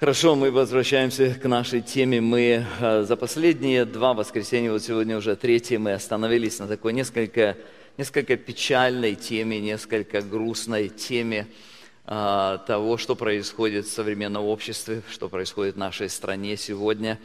Хорошо, мы возвращаемся к нашей теме. Мы э, за последние два воскресенья, вот сегодня уже третье, мы остановились на такой несколько, несколько печальной теме, несколько грустной теме э, того, что происходит в современном обществе, что происходит в нашей стране сегодня.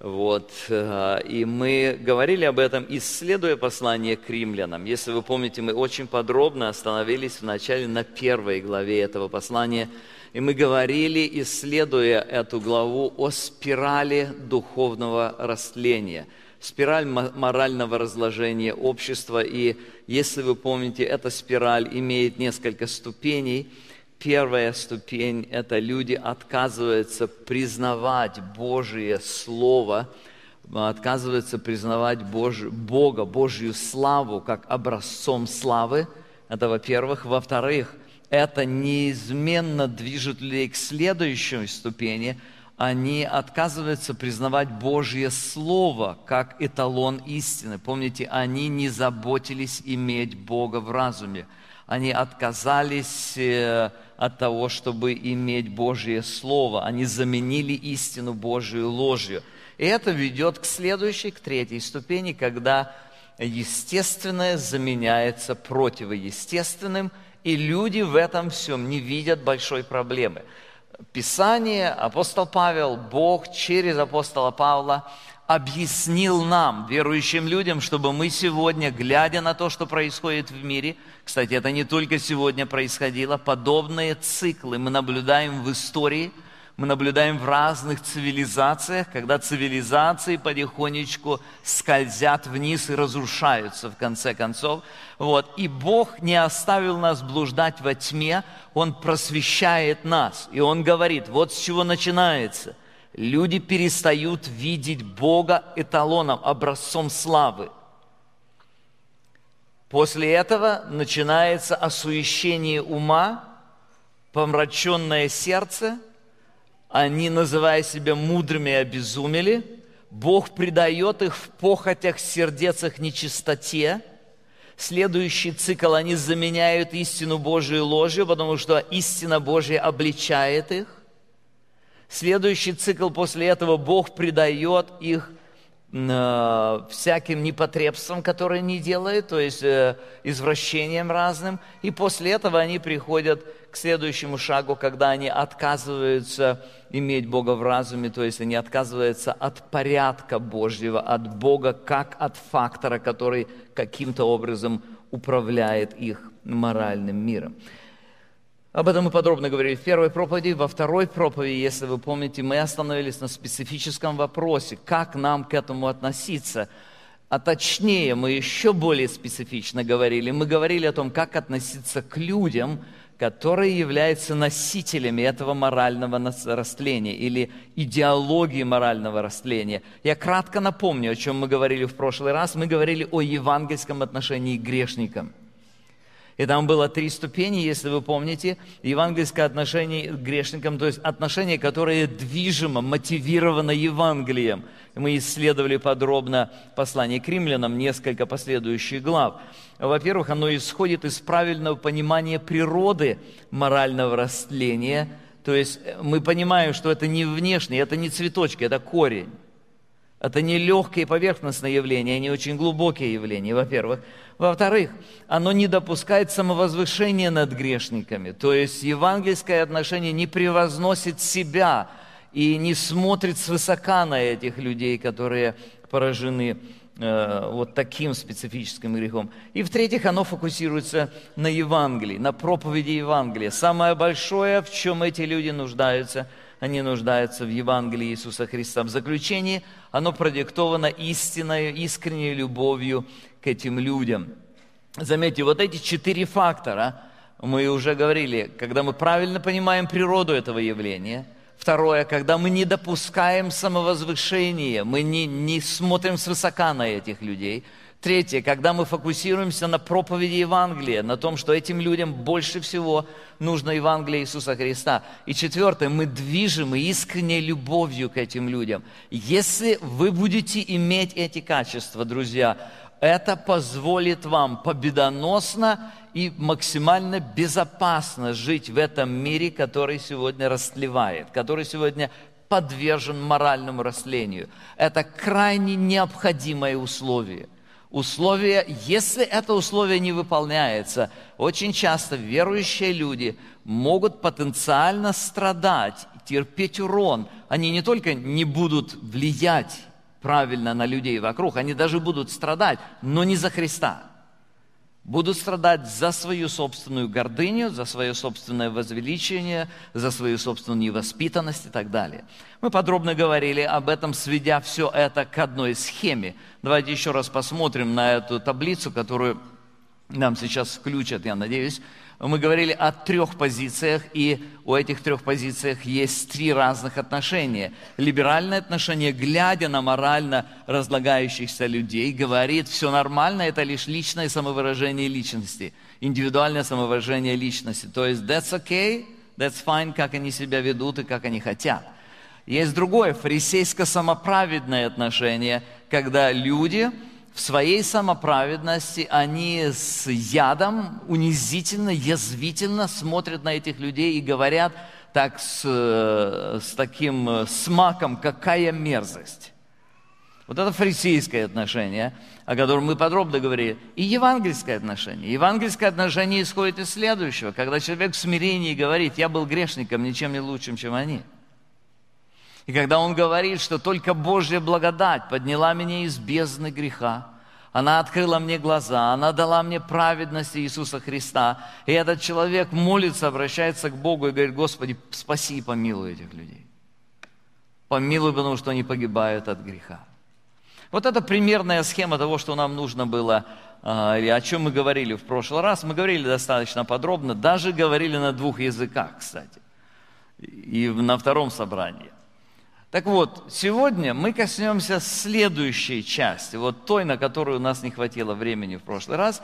Вот. э, И мы говорили об этом, исследуя послание к римлянам. Если вы помните, мы очень подробно остановились вначале на первой главе этого послания. И мы говорили, исследуя эту главу, о спирали духовного растления, спираль мо- морального разложения общества. И если вы помните, эта спираль имеет несколько ступеней. Первая ступень – это люди отказываются признавать Божие Слово, отказываются признавать Божь- Бога, Божью славу как образцом славы. Это во-первых. Во-вторых, это неизменно движет людей к следующей ступени. Они отказываются признавать Божье Слово как эталон истины. Помните, они не заботились иметь Бога в разуме. Они отказались э, от того, чтобы иметь Божье Слово. Они заменили истину Божию ложью. И это ведет к следующей, к третьей ступени, когда естественное заменяется противоестественным, и люди в этом всем не видят большой проблемы. Писание, апостол Павел, Бог через апостола Павла объяснил нам, верующим людям, чтобы мы сегодня, глядя на то, что происходит в мире, кстати, это не только сегодня происходило, подобные циклы мы наблюдаем в истории, мы наблюдаем в разных цивилизациях, когда цивилизации потихонечку скользят вниз и разрушаются в конце концов. Вот. И Бог не оставил нас блуждать во тьме, Он просвещает нас. И Он говорит, вот с чего начинается. Люди перестают видеть Бога эталоном, образцом славы. После этого начинается осуещение ума, помраченное сердце. Они, называя себя мудрыми, обезумели. Бог предает их в похотях, сердецах, нечистоте. Следующий цикл они заменяют истину Божию ложью, потому что истина Божья обличает их. Следующий цикл после этого Бог предает их всяким непотребствам, которые они делают, то есть э, извращениям разным. И после этого они приходят к следующему шагу, когда они отказываются иметь Бога в разуме, то есть они отказываются от порядка Божьего, от Бога как от фактора, который каким-то образом управляет их моральным миром. Об этом мы подробно говорили в первой проповеди. Во второй проповеди, если вы помните, мы остановились на специфическом вопросе, как нам к этому относиться. А точнее, мы еще более специфично говорили. Мы говорили о том, как относиться к людям, которые являются носителями этого морального растления или идеологии морального растления. Я кратко напомню, о чем мы говорили в прошлый раз. Мы говорили о евангельском отношении к грешникам. И там было три ступени, если вы помните, евангельское отношение к грешникам, то есть отношение, которое движимо, мотивировано Евангелием. Мы исследовали подробно послание к римлянам, несколько последующих глав. Во-первых, оно исходит из правильного понимания природы морального растления, то есть мы понимаем, что это не внешне, это не цветочки, это корень. Это не легкие поверхностные явления, они очень глубокие явления, во-первых. Во-вторых, оно не допускает самовозвышения над грешниками. То есть евангельское отношение не превозносит себя и не смотрит свысока на этих людей, которые поражены э, вот таким специфическим грехом. И в-третьих, оно фокусируется на Евангелии, на проповеди Евангелия. Самое большое, в чем эти люди нуждаются – они нуждаются в Евангелии Иисуса Христа. В заключении оно продиктовано истинной, искренней любовью к этим людям. Заметьте, вот эти четыре фактора, мы уже говорили, когда мы правильно понимаем природу этого явления – Второе, когда мы не допускаем самовозвышения, мы не, не смотрим свысока на этих людей. Третье, когда мы фокусируемся на проповеди Евангелия, на том, что этим людям больше всего нужно Евангелие Иисуса Христа. И четвертое, мы движим искренней любовью к этим людям. Если вы будете иметь эти качества, друзья, это позволит вам победоносно и максимально безопасно жить в этом мире, который сегодня растлевает, который сегодня подвержен моральному растлению. Это крайне необходимое условие – условие, если это условие не выполняется, очень часто верующие люди могут потенциально страдать, терпеть урон. Они не только не будут влиять правильно на людей вокруг, они даже будут страдать, но не за Христа будут страдать за свою собственную гордыню, за свое собственное возвеличение, за свою собственную невоспитанность и так далее. Мы подробно говорили об этом, сведя все это к одной схеме. Давайте еще раз посмотрим на эту таблицу, которую нам сейчас включат, я надеюсь мы говорили о трех позициях, и у этих трех позициях есть три разных отношения. Либеральное отношение, глядя на морально разлагающихся людей, говорит, все нормально, это лишь личное самовыражение личности, индивидуальное самовыражение личности. То есть that's okay, that's fine, как они себя ведут и как они хотят. Есть другое, фарисейско-самоправедное отношение, когда люди в своей самоправедности они с ядом унизительно, язвительно смотрят на этих людей и говорят так с, с таким смаком, какая мерзость. Вот это фарисейское отношение, о котором мы подробно говорили, и евангельское отношение. Евангельское отношение исходит из следующего, когда человек в смирении говорит, я был грешником, ничем не лучшим, чем они – и когда он говорит, что только Божья благодать подняла меня из бездны греха, она открыла мне глаза, она дала мне праведность Иисуса Христа. И этот человек молится, обращается к Богу и говорит, Господи, спаси и помилуй этих людей. Помилуй, потому что они погибают от греха. Вот это примерная схема того, что нам нужно было, а, или о чем мы говорили в прошлый раз. Мы говорили достаточно подробно, даже говорили на двух языках, кстати, и на втором собрании. Так вот, сегодня мы коснемся следующей части, вот той, на которую у нас не хватило времени в прошлый раз.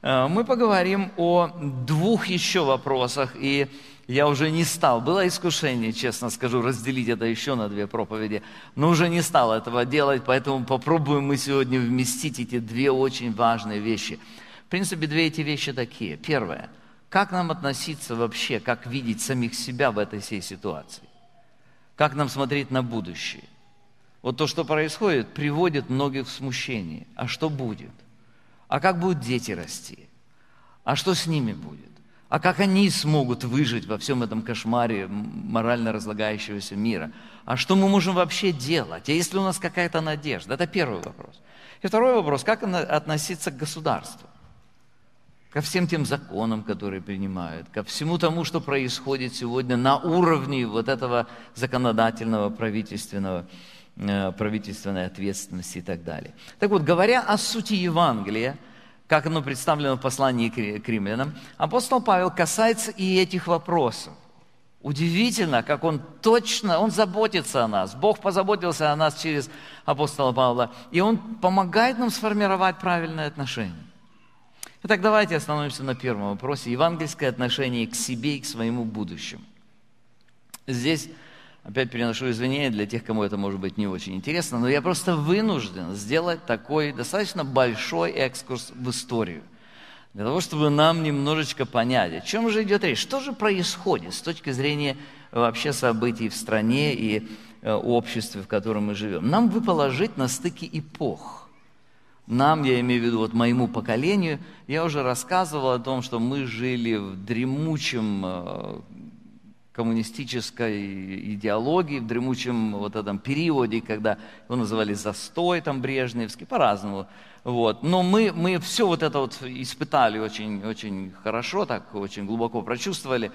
Э, мы поговорим о двух еще вопросах, и я уже не стал, было искушение, честно скажу, разделить это еще на две проповеди, но уже не стал этого делать, поэтому попробуем мы сегодня вместить эти две очень важные вещи. В принципе, две эти вещи такие. Первое, как нам относиться вообще, как видеть самих себя в этой всей ситуации? Как нам смотреть на будущее? Вот то, что происходит, приводит многих в смущение. А что будет? А как будут дети расти? А что с ними будет? А как они смогут выжить во всем этом кошмаре морально разлагающегося мира? А что мы можем вообще делать? А есть ли у нас какая-то надежда? Это первый вопрос. И второй вопрос, как относиться к государству? Ко всем тем законам, которые принимают, ко всему тому, что происходит сегодня на уровне вот этого законодательного, правительственного, э, правительственной ответственности и так далее. Так вот, говоря о сути Евангелия, как оно представлено в послании к римлянам, апостол Павел касается и этих вопросов. Удивительно, как он точно, он заботится о нас. Бог позаботился о нас через апостола Павла, и он помогает нам сформировать правильное отношение. Итак, давайте остановимся на первом вопросе. Евангельское отношение к себе и к своему будущему. Здесь опять переношу извинения для тех, кому это может быть не очень интересно, но я просто вынужден сделать такой достаточно большой экскурс в историю. Для того, чтобы нам немножечко понять, о чем же идет речь, что же происходит с точки зрения вообще событий в стране и э, обществе, в котором мы живем. Нам выпало жить на стыке эпох. Нам, я имею в виду, вот моему поколению, я уже рассказывал о том, что мы жили в дремучем э, коммунистической идеологии, в дремучем вот этом периоде, когда его называли застой там брежневский, по-разному. Вот. Но мы, мы все вот это вот испытали очень, очень хорошо, так очень глубоко прочувствовали.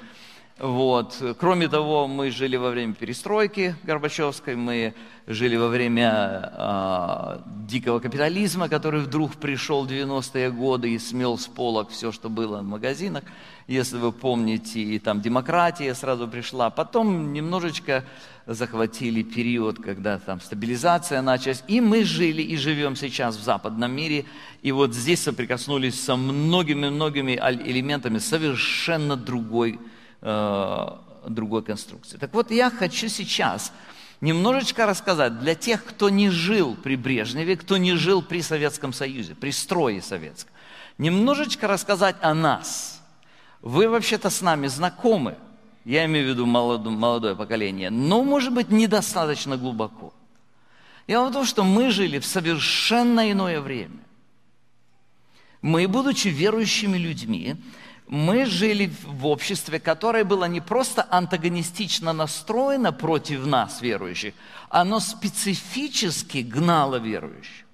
Вот. Кроме того, мы жили во время перестройки Горбачевской, мы жили во время э, дикого капитализма, который вдруг пришел в 90-е годы и смел с полок все, что было в магазинах. Если вы помните, и там демократия сразу пришла. Потом немножечко захватили период, когда там стабилизация началась. И мы жили и живем сейчас в западном мире. И вот здесь соприкоснулись со многими-многими элементами совершенно другой другой конструкции. Так вот, я хочу сейчас немножечко рассказать для тех, кто не жил при Брежневе, кто не жил при Советском Союзе, при строе советском, немножечко рассказать о нас. Вы вообще-то с нами знакомы, я имею в виду молодое, поколение, но, может быть, недостаточно глубоко. Дело в том, что мы жили в совершенно иное время. Мы, будучи верующими людьми, мы жили в обществе, которое было не просто антагонистично настроено против нас, верующих, оно специфически гнало верующих.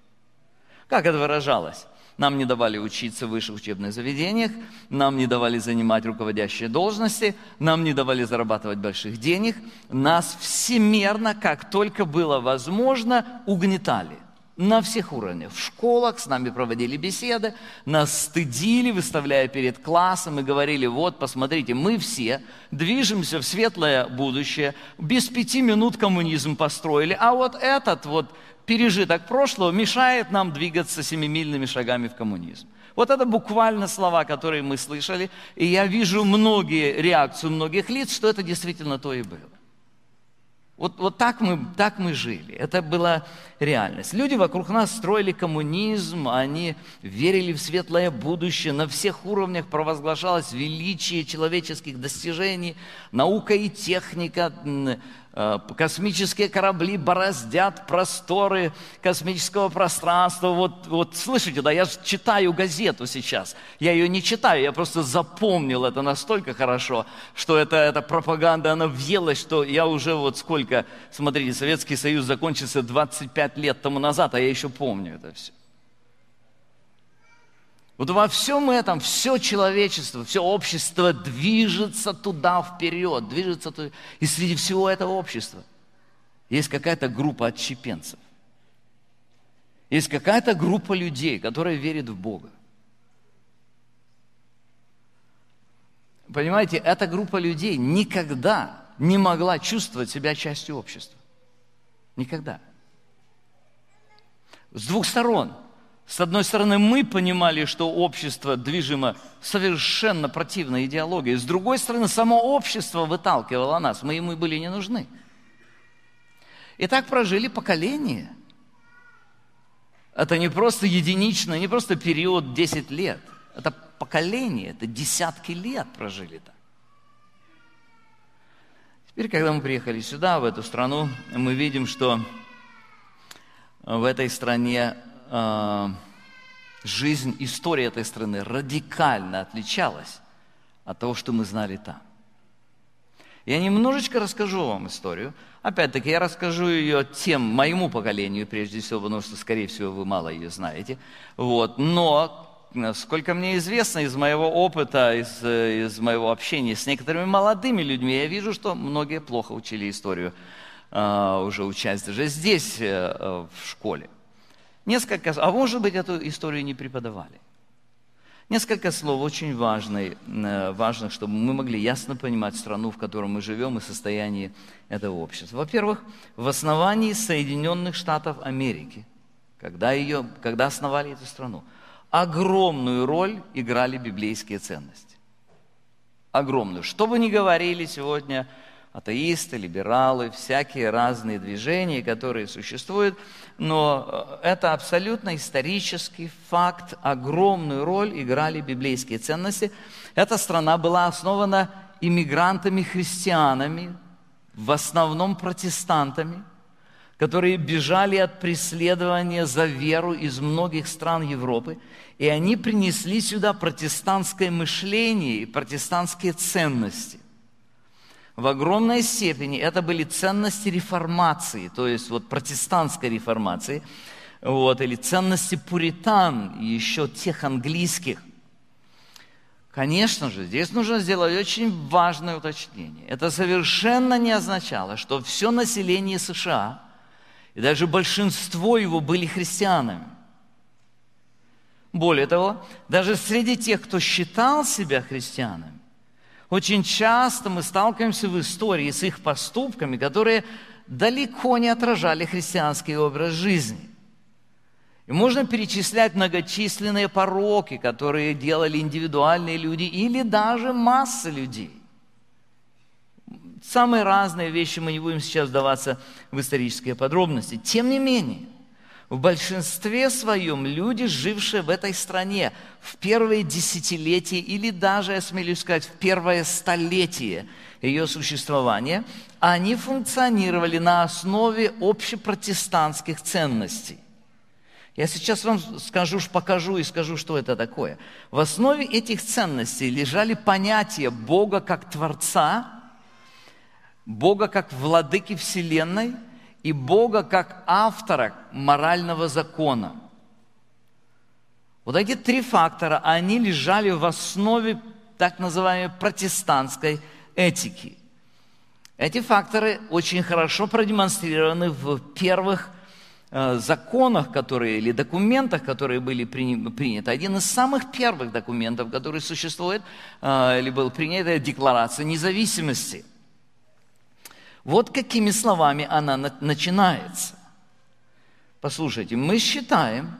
Как это выражалось? Нам не давали учиться в высших учебных заведениях, нам не давали занимать руководящие должности, нам не давали зарабатывать больших денег, нас всемерно, как только было возможно, угнетали – на всех уровнях. В школах с нами проводили беседы, нас стыдили, выставляя перед классом и говорили, вот, посмотрите, мы все движемся в светлое будущее, без пяти минут коммунизм построили, а вот этот вот пережиток прошлого мешает нам двигаться семимильными шагами в коммунизм. Вот это буквально слова, которые мы слышали, и я вижу многие реакции многих лиц, что это действительно то и было. Вот, вот так, мы, так мы жили. Это была реальность. Люди вокруг нас строили коммунизм, они верили в светлое будущее. На всех уровнях провозглашалось величие человеческих достижений. Наука и техника, космические корабли бороздят просторы космического пространства. Вот, вот слышите, да, я читаю газету сейчас. Я ее не читаю, я просто запомнил это настолько хорошо, что это, эта пропаганда, она въелась, что я уже вот сколько, смотрите, Советский Союз закончился 25 лет тому назад, а я еще помню это все. Вот во всем этом все человечество, все общество движется туда вперед, движется туда. И среди всего этого общества есть какая-то группа отщепенцев. Есть какая-то группа людей, которая верит в Бога. Понимаете, эта группа людей никогда не могла чувствовать себя частью общества. Никогда. С двух сторон – с одной стороны, мы понимали, что общество движимо совершенно противной идеологией. С другой стороны, само общество выталкивало нас. Мы ему были не нужны. И так прожили поколения. Это не просто единичный, не просто период 10 лет. Это поколение, это десятки лет прожили так. Теперь, когда мы приехали сюда, в эту страну, мы видим, что в этой стране а, жизнь, история этой страны радикально отличалась от того, что мы знали там. Я немножечко расскажу вам историю. Опять-таки, я расскажу ее тем, моему поколению, прежде всего, потому что, скорее всего, вы мало ее знаете. Вот. Но, сколько мне известно из моего опыта, из, из моего общения с некоторыми молодыми людьми, я вижу, что многие плохо учили историю, uh, уже учась даже здесь, uh, в школе. Несколько, а может быть, эту историю не преподавали. Несколько слов очень важных, э, важных, чтобы мы могли ясно понимать страну, в которой мы живем, и состояние этого общества. Во-первых, в основании Соединенных Штатов Америки, когда, ее, когда основали эту страну, огромную роль играли библейские ценности. Огромную. Что бы ни говорили сегодня атеисты, либералы, всякие разные движения, которые существуют, но э, это абсолютно исторический факт, огромную роль играли библейские ценности. Эта страна была основана иммигрантами-христианами, в основном протестантами, которые бежали от преследования за веру из многих стран Европы, и они принесли сюда протестантское мышление и протестантские ценности. В огромной степени это были ценности реформации, то есть вот протестантской реформации, вот, или ценности пуритан, еще тех английских. Конечно же, здесь нужно сделать очень важное уточнение. Это совершенно не означало, что все население США, и даже большинство его были христианами. Более того, даже среди тех, кто считал себя христианами, очень часто мы сталкиваемся в истории с их поступками, которые далеко не отражали христианский образ жизни. И можно перечислять многочисленные пороки, которые делали индивидуальные люди или даже масса людей. Самые разные вещи, мы не будем сейчас вдаваться в исторические подробности. Тем не менее – в большинстве своем люди, жившие в этой стране в первые десятилетия или даже, я смелюсь сказать, в первое столетие ее существования, они функционировали на основе общепротестантских ценностей. Я сейчас вам скажу, покажу и скажу, что это такое. В основе этих ценностей лежали понятия Бога как Творца, Бога как Владыки Вселенной – и Бога как автора морального закона. Вот эти три фактора, они лежали в основе так называемой протестантской этики. Эти факторы очень хорошо продемонстрированы в первых э, законах, которые, или документах, которые были приняты. Один из самых первых документов, который существует, э, или был принят, это Декларация независимости – вот какими словами она начинается. Послушайте, мы считаем,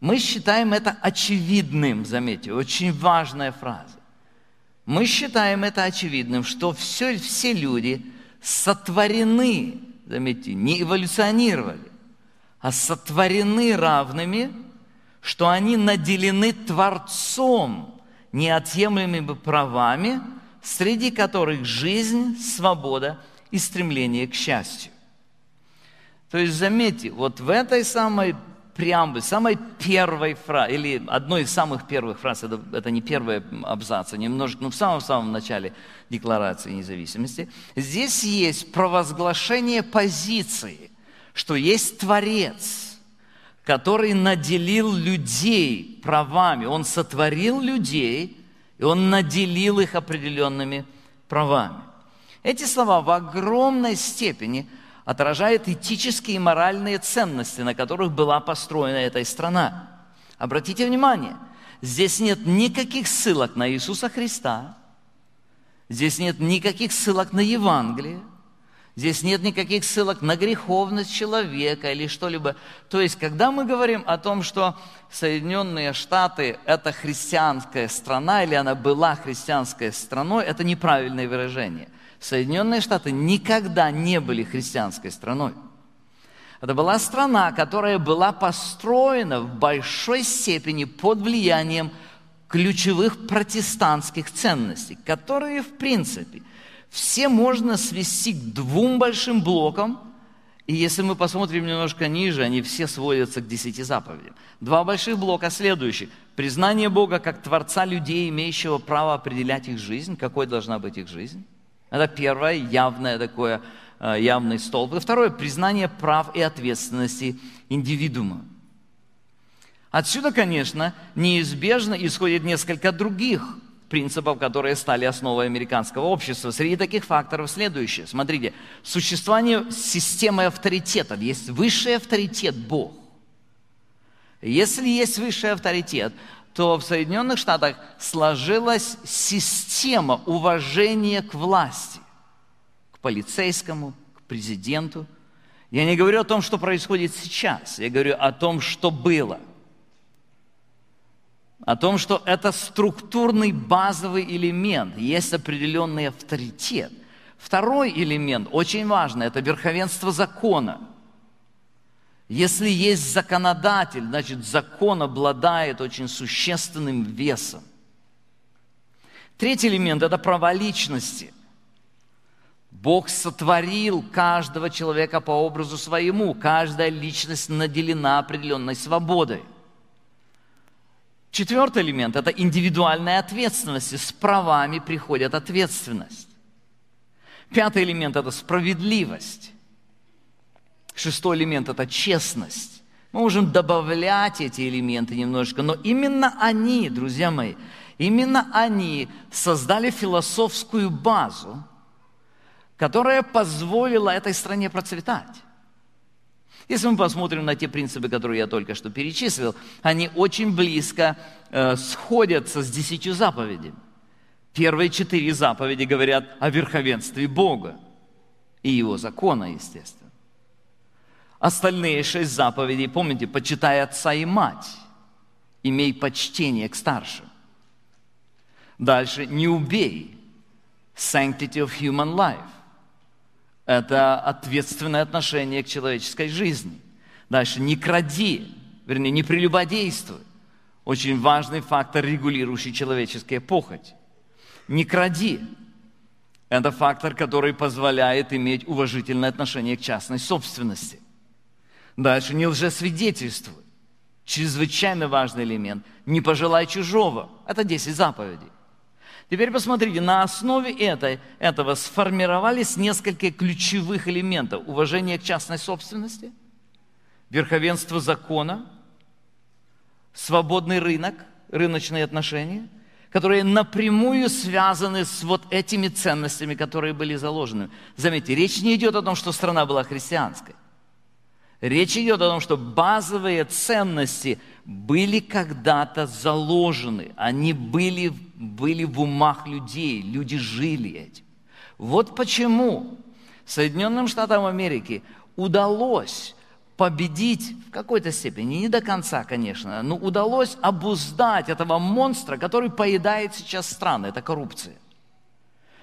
мы считаем это очевидным, заметьте, очень важная фраза. Мы считаем это очевидным, что все, все люди сотворены, заметьте, не эволюционировали, а сотворены равными, что они наделены Творцом неотъемлемыми правами, среди которых жизнь, свобода и стремление к счастью. То есть, заметьте, вот в этой самой преамбуле, самой первой фразе, или одной из самых первых фраз, это, это не первая абзац, а немножко, ну, в самом-самом начале Декларации независимости, здесь есть провозглашение позиции, что есть Творец, который наделил людей правами. Он сотворил людей, и он наделил их определенными правами. Эти слова в огромной степени отражают этические и моральные ценности, на которых была построена эта страна. Обратите внимание, здесь нет никаких ссылок на Иисуса Христа, здесь нет никаких ссылок на Евангелие, Здесь нет никаких ссылок на греховность человека или что-либо. То есть, когда мы говорим о том, что Соединенные Штаты – это христианская страна, или она была христианской страной, это неправильное выражение – Соединенные Штаты никогда не были христианской страной. Это была страна, которая была построена в большой степени под влиянием ключевых протестантских ценностей, которые, в принципе, все можно свести к двум большим блокам, и если мы посмотрим немножко ниже, они все сводятся к десяти заповедям. Два больших блока следующих. Признание Бога как Творца людей, имеющего право определять их жизнь, какой должна быть их жизнь. Это первое, явное такое, э, явный столб. Второе, признание прав и ответственности индивидуума. Отсюда, конечно, неизбежно исходит несколько других принципов, которые стали основой американского общества. Среди таких факторов следующее. Смотрите, существование системы авторитетов. Есть высший авторитет Бог. Если есть высший авторитет, то в Соединенных Штатах сложилась система уважения к власти, к полицейскому, к президенту. Я не говорю о том, что происходит сейчас, я говорю о том, что было. о том, что это структурный базовый элемент, есть определенный авторитет. Второй элемент, очень важный, это верховенство закона. Если есть законодатель, значит закон обладает очень существенным весом. Третий элемент – это право личности. Бог сотворил каждого человека по образу своему. Каждая личность наделена определенной свободой. Четвертый элемент – это индивидуальная ответственность. И с правами приходит ответственность. Пятый элемент – это справедливость. Шестой элемент – это честность. Мы можем добавлять эти элементы немножко, но именно они, друзья мои, именно они создали философскую базу, которая позволила этой стране процветать. Если мы посмотрим на те принципы, которые я только что перечислил, они очень близко э, сходятся с десятью заповедями. Первые четыре заповеди говорят о верховенстве Бога и Его закона, естественно. Остальные шесть заповедей, помните, почитай отца и мать, имей почтение к старшим. Дальше, не убей, sanctity of human life это ответственное отношение к человеческой жизни. Дальше, не кради, вернее, не прелюбодействуй. Очень важный фактор, регулирующий человеческие похоть. Не кради. Это фактор, который позволяет иметь уважительное отношение к частной собственности. Дальше, не лжесвидетельствуй. Чрезвычайно важный элемент. Не пожелай чужого. Это 10 заповедей. Теперь посмотрите, на основе этой, этого сформировались несколько ключевых элементов. Уважение к частной собственности, верховенство закона, свободный рынок, рыночные отношения, которые напрямую связаны с вот этими ценностями, которые были заложены. Заметьте, речь не идет о том, что страна была христианской. Речь идет о том, что базовые ценности были когда-то заложены, они были, были в умах людей, люди жили этим. Вот почему Соединенным Штатам Америки удалось победить в какой-то степени, не до конца, конечно, но удалось обуздать этого монстра, который поедает сейчас страны, это коррупция.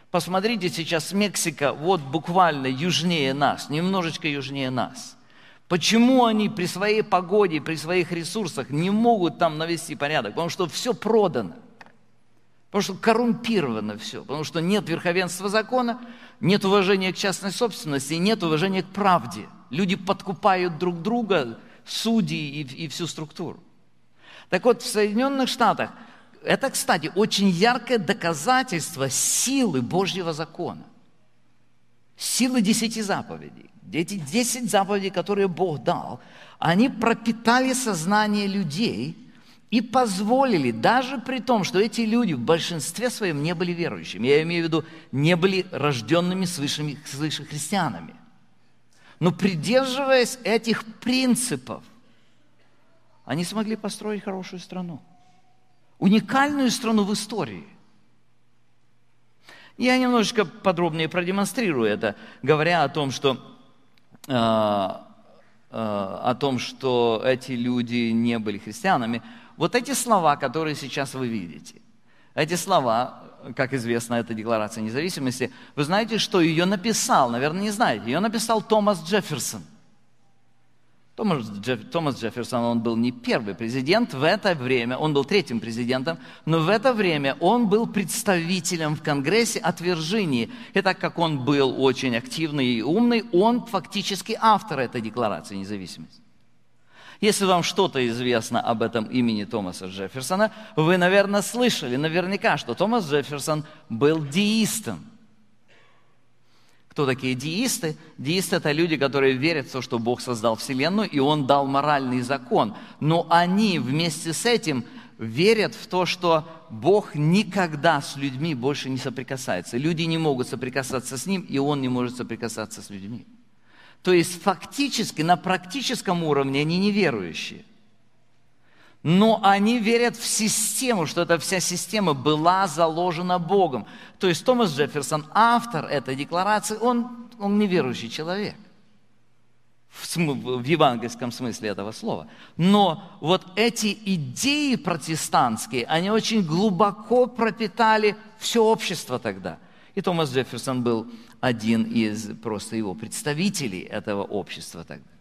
Посмотрите, сейчас Мексика вот буквально южнее нас, немножечко южнее нас – Почему они при своей погоде, при своих ресурсах не могут там навести порядок? Потому что все продано. Потому что коррумпировано все. Потому что нет верховенства закона, нет уважения к частной собственности нет уважения к правде. Люди подкупают друг друга, судьи и, и всю структуру. Так вот, в Соединенных Штатах это, кстати, очень яркое доказательство силы Божьего закона. Силы десяти заповедей. Эти десять заповедей, которые Бог дал, они пропитали сознание людей и позволили, даже при том, что эти люди в большинстве своем не были верующими, я имею в виду, не были рожденными свыше, свыше христианами. Но придерживаясь этих принципов, они смогли построить хорошую страну. Уникальную страну в истории. Я немножечко подробнее продемонстрирую это, говоря о том, что о том, что эти люди не были христианами, вот эти слова, которые сейчас вы видите, эти слова, как известно, это Декларация независимости, вы знаете, что ее написал, наверное, не знаете, ее написал Томас Джефферсон – Томас, Джефф, Томас Джефферсон, он был не первый президент в это время, он был третьим президентом, но в это время он был представителем в Конгрессе от Вирджинии. И так как он был очень активный и умный, он фактически автор этой декларации независимости. Если вам что-то известно об этом имени Томаса Джефферсона, вы, наверное, слышали наверняка, что Томас Джефферсон был деистом – кто такие деисты? Деисты – это люди, которые верят в то, что Бог создал Вселенную, и Он дал моральный закон. Но они вместе с этим верят в то, что Бог никогда с людьми больше не соприкасается. Люди не могут соприкасаться с Ним, и Он не может соприкасаться с людьми. То есть фактически на практическом уровне они неверующие – но они верят в систему, что эта вся система была заложена Богом. То есть Томас Джефферсон, автор этой декларации, он, он неверующий человек. в, в евангельском смысле этого слова. Но вот эти идеи протестантские, они очень глубоко пропитали все общество тогда. И Томас Джефферсон был один из просто его представителей этого общества тогда.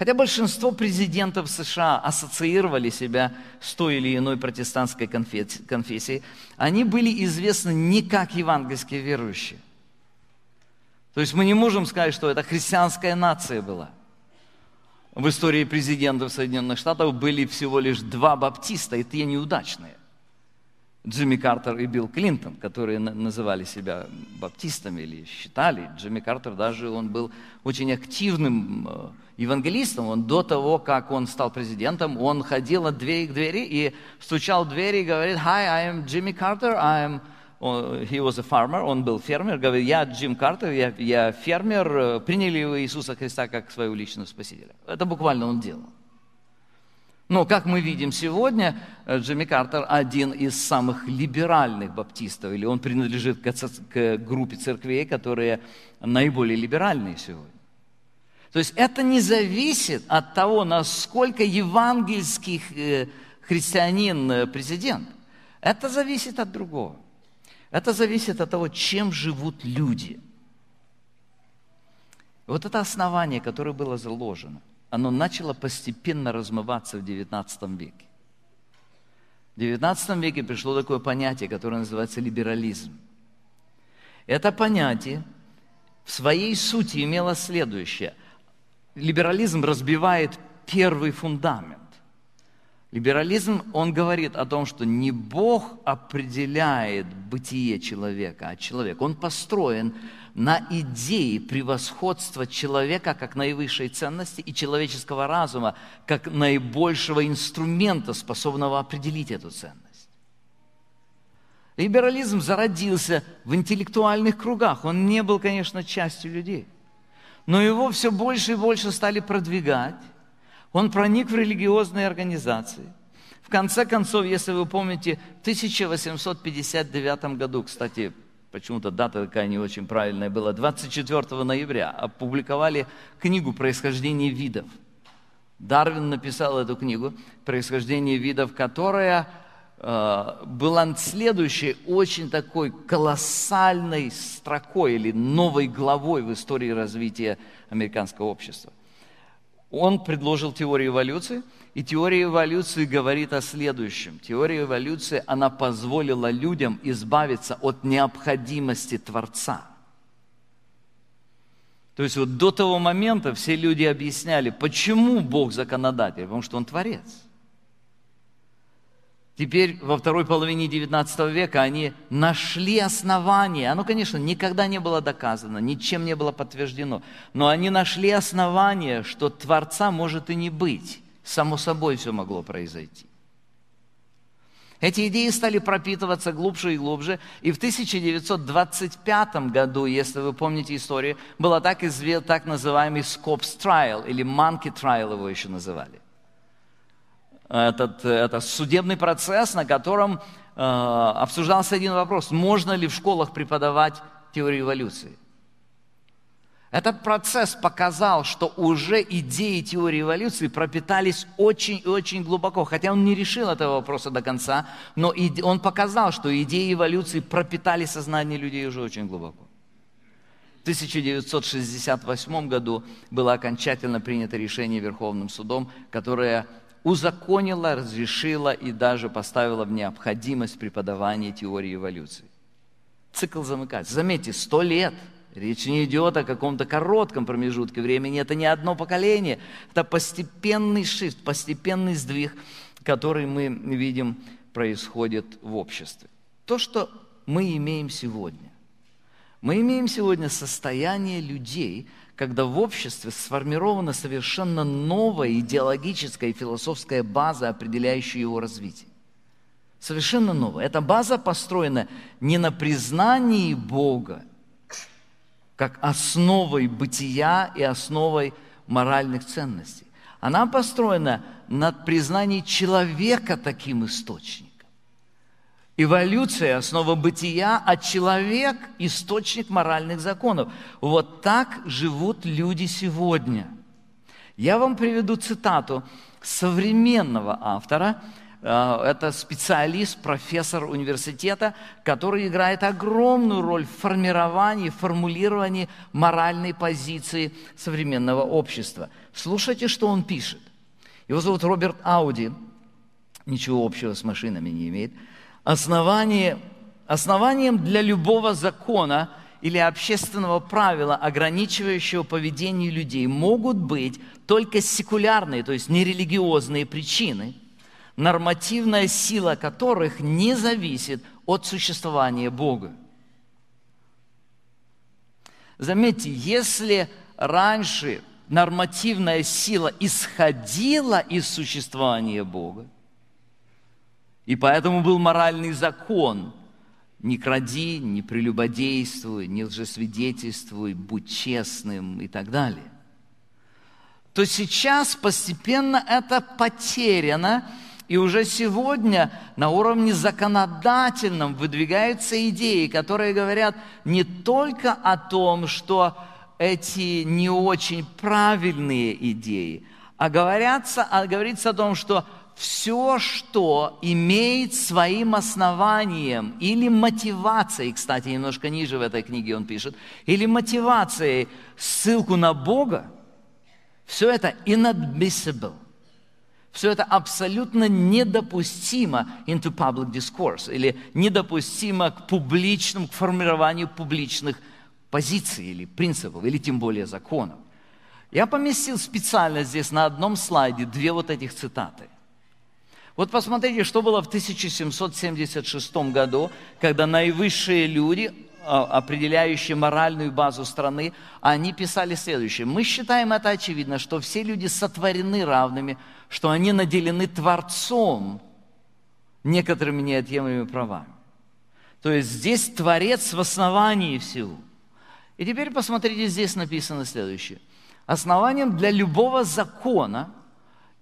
Хотя большинство президентов США ассоциировали себя с той или иной протестантской конфессией, они были известны не как евангельские верующие. То есть мы не можем сказать, что это христианская нация была. В истории президентов Соединенных Штатов были всего лишь два баптиста, и те неудачные. Джимми Картер и Билл Клинтон, которые называли себя баптистами или считали. Джимми Картер даже он был очень активным э, евангелистом. Он до того, как он стал президентом, он ходил от двери к двери и стучал в двери и говорит, «Hi, I am Jimmy Carter, I am...» He was a farmer, он был фермер, говорит, «Я Джим Картер, я, я фермер, э, приняли вы Иисуса Христа как своего личного спасителя». Это буквально он делал. Но, как мы видим сегодня, э, Джимми Картер один из самых либеральных баптистов, или он принадлежит к группе церквей, которые наиболее либеральные сегодня. То есть это не зависит от того, насколько евангельский э, христианин э, президент. Это зависит от другого. Это зависит от того, чем живут люди. Вот это основание, которое было заложено оно начало постепенно размываться в XIX веке. В XIX веке пришло такое понятие, которое называется либерализм. Это понятие в своей сути имело следующее. Либерализм разбивает первый фундамент. Либерализм, он говорит о том, что не Бог определяет бытие человека, а человек. Он построен на идее превосходства человека как наивысшей ценности и человеческого разума как наибольшего инструмента, способного определить эту ценность. Либерализм зародился в интеллектуальных кругах. Он не был, конечно, частью людей. Но его все больше и больше стали продвигать. Он проник в религиозные организации. В конце концов, если вы помните, в 1859 году, кстати, почему-то дата такая не очень правильная была, 24 ноября опубликовали книгу «Происхождение видов». Дарвин написал эту книгу «Происхождение видов», которая была следующей очень такой колоссальной строкой или новой главой в истории развития американского общества. Он предложил теорию эволюции – и теория эволюции говорит о следующем. Теория эволюции, она позволила людям избавиться от необходимости Творца. То есть вот до того момента все люди объясняли, почему Бог законодатель, потому что Он Творец. Теперь во второй половине XIX века они нашли основания. Оно, конечно, никогда не было доказано, ничем не было подтверждено. Но они нашли основания, что Творца может и не быть. Само собой все могло произойти. Эти идеи стали пропитываться глубже и глубже. И в 1925 году, если вы помните историю, был так, так называемый Scopes Trial, или Monkey Trial его еще называли. Этот, это судебный процесс, на котором э, обсуждался один вопрос. Можно ли в школах преподавать теорию эволюции? Этот процесс показал, что уже идеи теории эволюции пропитались очень и очень глубоко. Хотя он не решил этого вопроса до конца, но он показал, что идеи эволюции пропитали сознание людей уже очень глубоко. В 1968 году было окончательно принято решение Верховным судом, которое узаконило, разрешило и даже поставило в необходимость преподавания теории эволюции. Цикл замыкается. Заметьте, сто лет – Речь не идет о каком-то коротком промежутке времени, это не одно поколение, это постепенный шифт, постепенный сдвиг, который мы видим происходит в обществе. То, что мы имеем сегодня. Мы имеем сегодня состояние людей, когда в обществе сформирована совершенно новая идеологическая и философская база, определяющая его развитие. Совершенно новая. Эта база построена не на признании Бога, как основой бытия и основой моральных ценностей. Она построена над признанием человека таким источником. Эволюция – основа бытия, а человек – источник моральных законов. Вот так живут люди сегодня. Я вам приведу цитату современного автора, э, это специалист, профессор университета, который играет огромную роль в формировании, формулировании моральной позиции современного общества. Слушайте, что он пишет. Его зовут Роберт Ауди, ничего общего с машинами не имеет. Основание, основанием для любого закона или общественного правила, ограничивающего поведение людей, могут быть только секулярные, то есть нерелигиозные причины, нормативная сила которых не зависит от существования Бога. Заметьте, если раньше нормативная сила исходила из существования Бога. И поэтому был моральный закон. Не кради, не прелюбодействуй, не лжесвидетельствуй, будь честным и так далее. То сейчас постепенно это потеряно, и уже сегодня на уровне законодательном выдвигаются идеи, которые говорят не только о том, что эти не очень правильные идеи, а, говорятся, а говорится о том, что все, что имеет своим основанием или мотивацией, кстати, немножко ниже в этой книге он пишет, или мотивацией ссылку на Бога, все это inadmissible. Все это абсолютно недопустимо into public discourse, или недопустимо к публичным, к формированию публичных позиций или принципов, или тем более законов. Я поместил специально здесь на одном слайде две вот этих цитаты. Вот посмотрите, что было в 1776 году, когда наивысшие люди, а, определяющие моральную базу страны, они писали следующее. Мы считаем это очевидно, что все люди сотворены равными, что они наделены Творцом некоторыми неотъемлемыми правами. То есть здесь Творец в основании всего – и теперь посмотрите, здесь написано следующее. Основанием для любого закона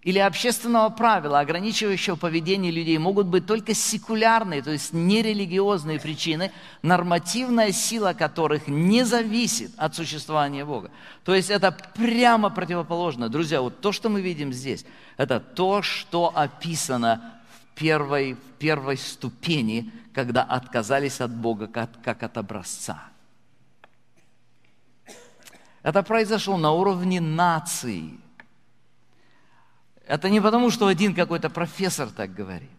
или общественного правила, ограничивающего поведение людей, могут быть только секулярные, то есть нерелигиозные причины, нормативная сила которых не зависит от существования Бога. То есть это прямо противоположно. Друзья, вот то, что мы видим здесь, это то, что описано в первой, в первой ступени, когда отказались от Бога как, как от образца. Это произошло на уровне нации. Это не потому, что один какой-то профессор так говорит.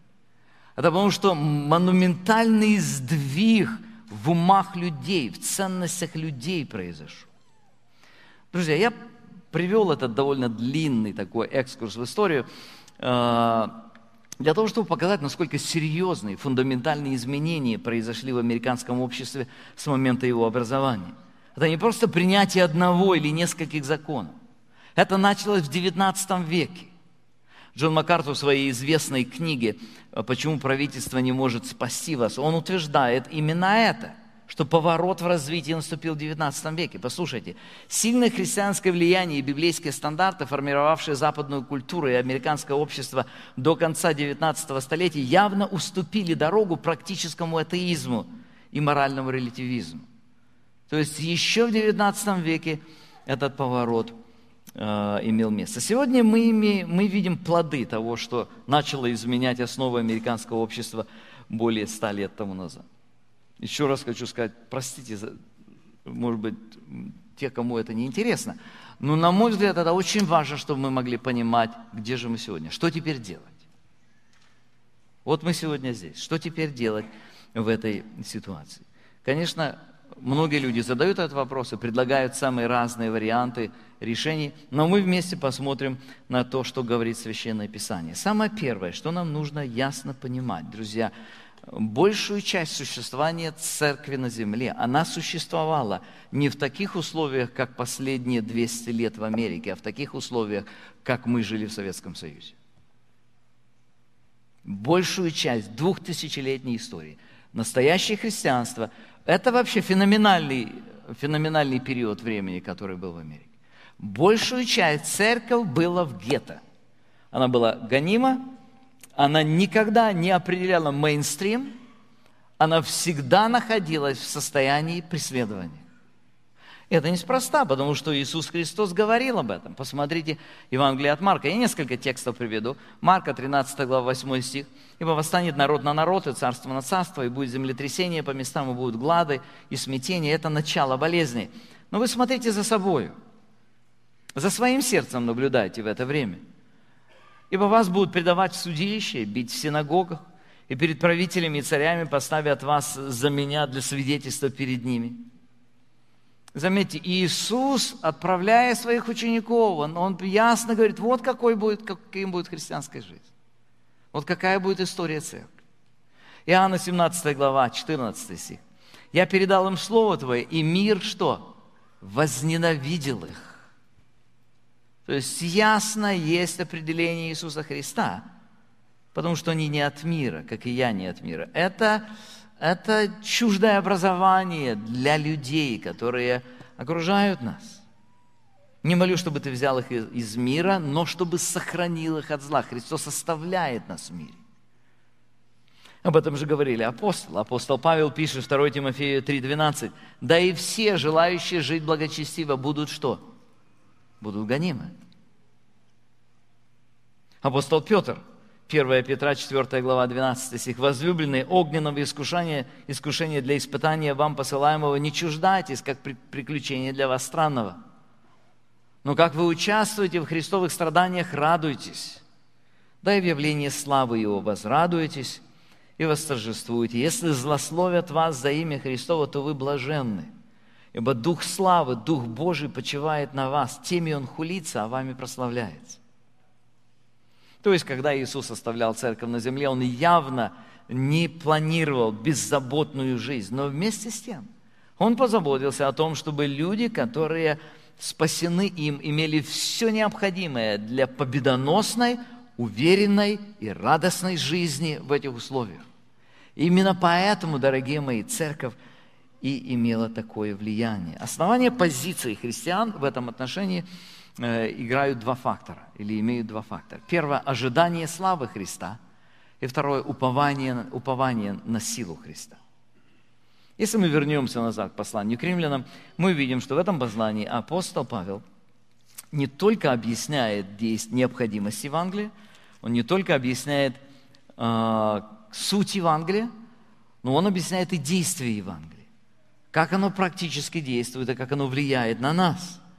Это потому, что монументальный сдвиг в умах людей, в ценностях людей произошел. Друзья, я привел этот довольно длинный такой экскурс в историю э, для того, чтобы показать, насколько серьезные, фундаментальные изменения произошли в американском обществе с момента его образования – это не просто принятие одного или нескольких законов. Это началось в XIX веке. Джон Маккарту в своей известной книге «Почему правительство не может спасти вас», он утверждает именно это, что поворот в развитии наступил в XIX веке. Послушайте, сильное христианское влияние и библейские стандарты, формировавшие западную культуру и американское общество до конца XIX столетия, явно уступили дорогу практическому атеизму и моральному релятивизму. То есть еще в XIX веке этот поворот э, имел место. Сегодня мы, имеем, мы видим плоды того, что начало изменять основы американского общества более ста лет тому назад. Еще раз хочу сказать, простите, может быть, те, кому это не интересно, но, на мой взгляд, это очень важно, чтобы мы могли понимать, где же мы сегодня, что теперь делать. Вот мы сегодня здесь. Что теперь делать в этой ситуации? Конечно, Многие люди задают этот вопрос и предлагают самые разные варианты решений, но мы вместе посмотрим на то, что говорит Священное Писание. Самое первое, что нам нужно ясно понимать, друзья, большую часть существования церкви на земле, она существовала не в таких условиях, как последние 200 лет в Америке, а в таких условиях, как мы жили в Советском Союзе. Большую часть двухтысячелетней истории настоящее христианство – это вообще феноменальный, феноменальный период времени, который был в Америке. Большую часть церковь была в гетто. Она была гонима, она никогда не определяла мейнстрим, она всегда находилась в состоянии преследования. Это неспроста, потому что Иисус Христос говорил об этом. Посмотрите Евангелие от Марка. Я несколько текстов приведу. Марка, 13 глава, 8 стих. «Ибо восстанет народ на народ, и царство на царство, и будет землетрясение по местам, и будут глады, и смятение». Это начало болезни. Но вы смотрите за собою. За своим сердцем наблюдайте в это время. Ибо вас будут предавать в судилище, бить в синагогах, и перед правителями и царями поставят вас за меня для свидетельства перед ними. Заметьте, Иисус, отправляя своих учеников, он, он ясно говорит, вот какой будет, каким будет христианская жизнь. Вот какая будет история церкви. Иоанна 17 глава, 14 стих. «Я передал им Слово Твое, и мир что? Возненавидел их». То есть ясно есть определение Иисуса Христа, потому что они не от мира, как и я не от мира. Это это чуждое образование для людей, которые окружают нас. Не молю, чтобы ты взял их из мира, но чтобы сохранил их от зла. Христос оставляет нас в мире. Об этом же говорили апостолы. Апостол Павел пишет 2 Тимофею 3,12. «Да и все, желающие жить благочестиво, будут что? Будут гонимы». Апостол Петр 1 Петра, 4 глава, 12 стих. «Возлюбленные, огненного искушения, искушения для испытания вам посылаемого не чуждайтесь, как приключение для вас странного. Но как вы участвуете в христовых страданиях, радуйтесь. Да и в явлении славы Его возрадуйтесь и восторжествуйте. Если злословят вас за имя Христова, то вы блаженны. Ибо Дух славы, Дух Божий почивает на вас. Теми Он хулится, а вами прославляется. То есть, когда Иисус оставлял церковь на земле, Он явно не планировал беззаботную жизнь, но вместе с тем Он позаботился о том, чтобы люди, которые спасены им, имели все необходимое для победоносной, уверенной и радостной жизни в этих условиях. Именно поэтому, дорогие мои, церковь и имела такое влияние. Основание позиции христиан в этом отношении – играют два фактора или имеют два фактора. Первое – ожидание славы Христа. И второе – упование, упование на силу Христа. Если мы вернемся назад к посланию к римлянам, мы видим, что в этом послании апостол Павел не только объясняет необходимость Евангелия, он не только объясняет э, суть Евангелия, но он объясняет и действие Евангелия. Как оно практически действует и как оно влияет на нас –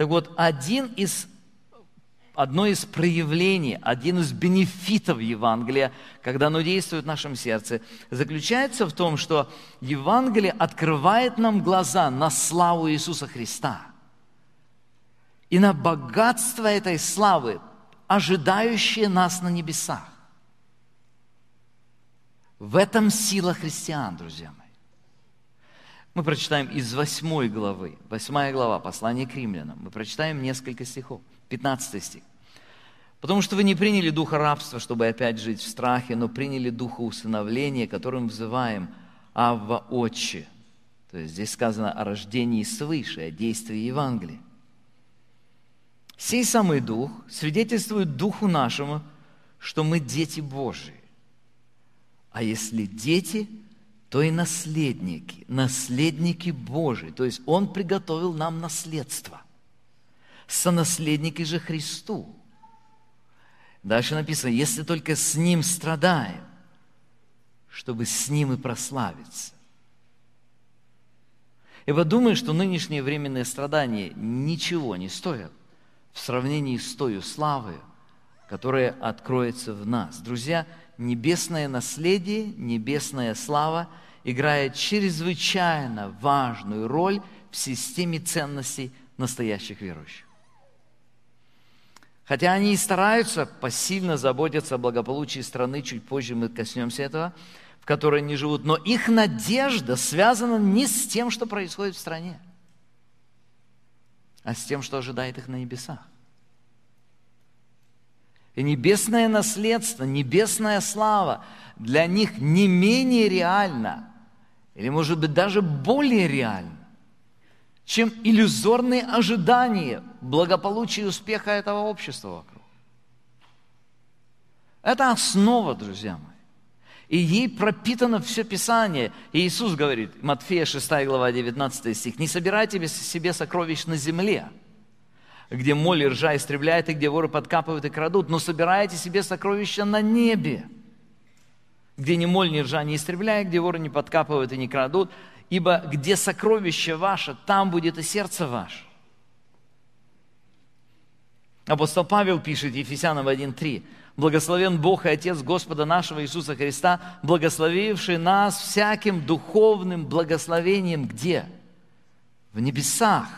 так вот, один из, одно из проявлений, один из бенефитов Евангелия, когда оно действует в нашем сердце, заключается в том, что Евангелие открывает нам глаза на славу Иисуса Христа и на богатство этой славы, ожидающее нас на небесах. В этом сила христиан, друзья мои. Мы прочитаем из 8 главы, 8 глава, послание к римлянам. Мы прочитаем несколько стихов. 15 стих. «Потому что вы не приняли духа рабства, чтобы опять жить в страхе, но приняли духа усыновления, которым взываем Авва Отче». То есть здесь сказано о рождении свыше, о действии Евангелия. Сей самый Дух свидетельствует Духу нашему, что мы дети Божии. А если дети – то и наследники, наследники Божии. То есть Он приготовил нам наследство. Сонаследники же Христу. Дальше написано, если только с Ним страдаем, чтобы с Ним и прославиться. Ибо думаю, что нынешние временные страдания ничего не стоят в сравнении с той славой, которая откроется в нас. Друзья, небесное наследие, небесная слава играет чрезвычайно важную роль в системе ценностей настоящих верующих. Хотя они и стараются посильно заботиться о благополучии страны, чуть позже мы коснемся этого, в которой они живут, но их надежда связана не с тем, что происходит в стране, а с тем, что ожидает их на небесах. И небесное наследство, небесная слава для них не менее реальна, или, может быть, даже более реально, чем иллюзорные ожидания благополучия и успеха этого общества вокруг. Это основа, друзья мои. И ей пропитано все Писание. И Иисус говорит, Матфея 6 глава 19 стих, «Не собирайте себе сокровищ на земле, где моль и ржа истребляет, и где воры подкапывают и крадут, но собирайте себе сокровища на небе, где ни моль, ни ржа не истребляет, где воры не подкапывают и не крадут, ибо где сокровище ваше, там будет и сердце ваше. Апостол Павел пишет Ефесянам 1.3. «Благословен Бог и Отец Господа нашего Иисуса Христа, благословивший нас всяким духовным благословением где? В небесах».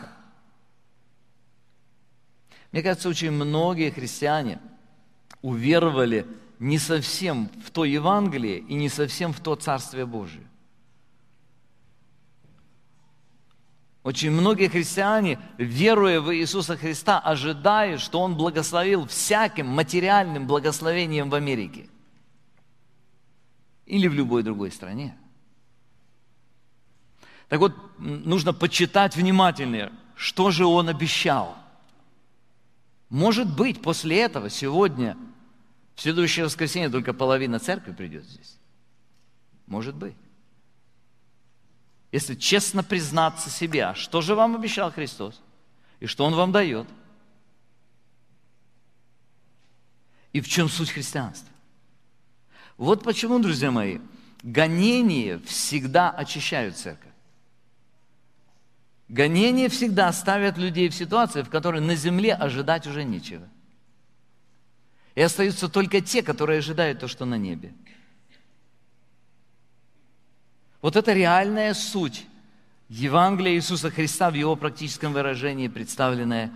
Мне кажется, очень многие христиане уверовали не совсем в то Евангелие и не совсем в то Царствие Божие. Очень многие христиане, веруя в Иисуса Христа, ожидают, что Он благословил всяким материальным благословением в Америке или в любой другой стране. Так вот, нужно почитать внимательнее, что же Он обещал. Может быть, после этого сегодня, в следующее воскресенье, только половина церкви придет здесь. Может быть если честно признаться себе, а что же вам обещал Христос и что Он вам дает. И в чем суть христианства? Вот почему, друзья мои, гонения всегда очищают церковь. Гонения всегда ставят людей в ситуации, в которой на земле ожидать уже нечего. И остаются только те, которые ожидают то, что на небе. Вот это реальная суть Евангелия Иисуса Христа в его практическом выражении, представленное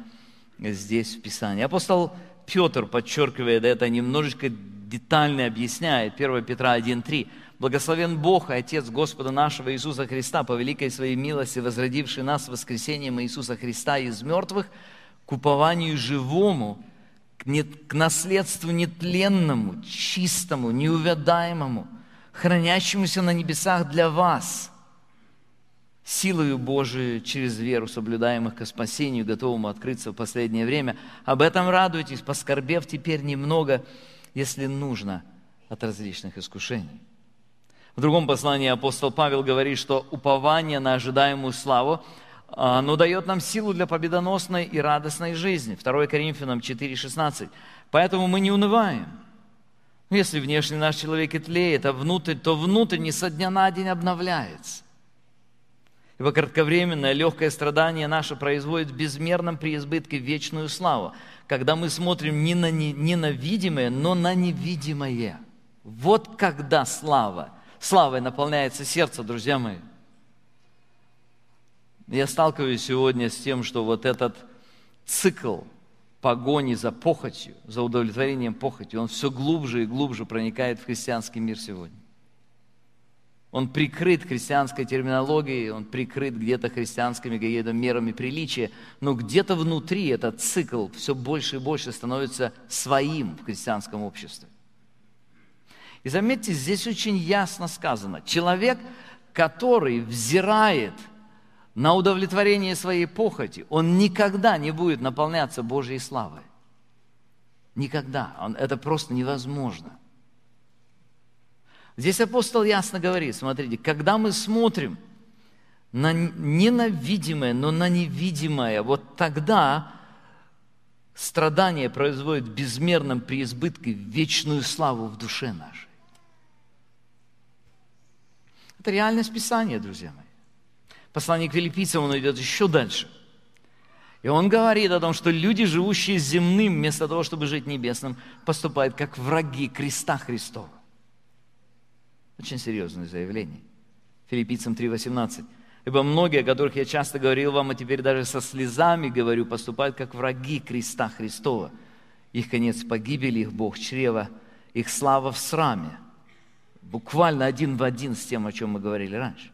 здесь в Писании. Апостол Петр подчеркивает это, немножечко детально объясняет, 1 Петра 1.3. «Благословен Бог и Отец Господа нашего Иисуса Христа, по великой своей милости, возродивший нас воскресением Иисуса Христа из мертвых, к упованию живому, к наследству нетленному, чистому, неувядаемому, хранящемуся на небесах для вас, силою Божией через веру, соблюдаемых ко спасению, готовому открыться в последнее время. Об этом радуйтесь, поскорбев теперь немного, если нужно, от различных искушений. В другом послании апостол Павел говорит, что упование на ожидаемую славу, оно дает нам силу для победоносной и радостной жизни. 2 Коринфянам 4,16. Поэтому мы не унываем – если внешний наш человек и тлеет, а внутрь, то внутренний со дня на день обновляется. Ибо кратковременное легкое страдание наше производит в безмерном преизбытке вечную славу, когда мы смотрим не на, не, не на видимое, но на невидимое. Вот когда слава, славой наполняется сердце, друзья мои. Я сталкиваюсь сегодня с тем, что вот этот цикл – погони за похотью, за удовлетворением похоти, он все глубже и глубже проникает в христианский мир сегодня. Он прикрыт христианской терминологией, он прикрыт где-то христианскими какими-то мерами приличия, но где-то внутри этот цикл все больше и больше становится своим в христианском обществе. И заметьте, здесь очень ясно сказано, человек, который взирает – на удовлетворение своей похоти, он никогда не будет наполняться Божьей славой. Никогда. Он, это просто невозможно. Здесь апостол ясно говорит, смотрите, когда мы смотрим на ненавидимое, но на невидимое, вот тогда страдание производит безмерном преизбытке вечную славу в душе нашей. Это реальность Писания, друзья мои послании к филиппийцам он идет еще дальше. И он говорит о том, что люди, живущие земным, вместо того, чтобы жить небесным, поступают как враги креста Христова. Очень серьезное заявление. Филиппийцам 3.18. Ибо многие, о которых я часто говорил вам, а теперь даже со слезами говорю, поступают как враги креста Христова. Их конец погибели, их Бог чрева, их слава в сраме. Буквально один в один с тем, о чем мы говорили раньше.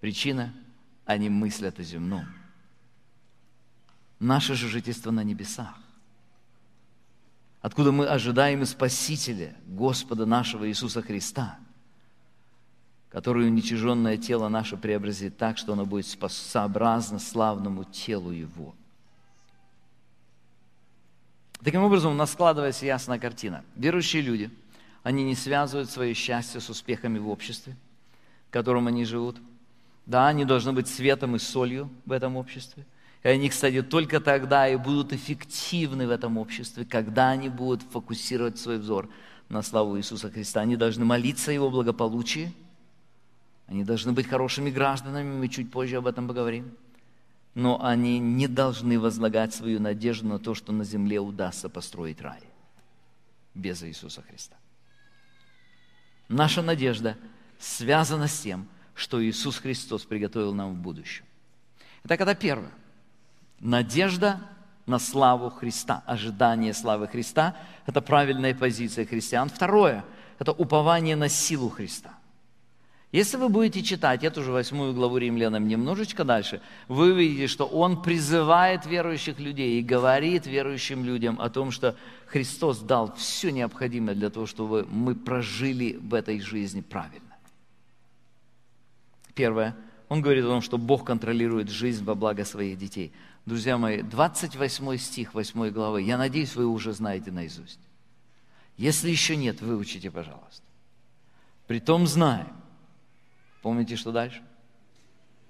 Причина – они мыслят о земном. Наше же жительство на небесах, откуда мы ожидаем и Спасителя, Господа нашего Иисуса Христа, который уничиженное тело наше преобразит так, что оно будет сообразно славному телу Его. Таким образом, у нас складывается ясная картина. Верующие люди Они не связывают свое счастье с успехами в обществе, в котором они живут. Да, они должны быть светом и солью в этом обществе. И они, кстати, только тогда и будут эффективны в этом обществе, когда они будут фокусировать свой взор на славу Иисуса Христа. Они должны молиться о Его благополучии. Они должны быть хорошими гражданами, мы чуть позже об этом поговорим. Но они не должны возлагать свою надежду на то, что на земле удастся построить рай без Иисуса Христа. Наша надежда связана с тем, что Иисус Христос приготовил нам в будущем. Итак, это первое. Надежда на славу Христа, ожидание славы Христа – это правильная позиция христиан. Второе – это упование на силу Христа. Если вы будете читать эту же восьмую главу римлянам немножечко дальше, вы увидите, что он призывает верующих людей и говорит верующим людям о том, что Христос дал все необходимое для того, чтобы мы прожили в этой жизни правильно. Первое. Он говорит о том, что Бог контролирует жизнь во благо своих детей. Друзья мои, 28 стих 8 главы, я надеюсь, вы уже знаете наизусть. Если еще нет, выучите, пожалуйста. Притом знаем, Помните, что дальше?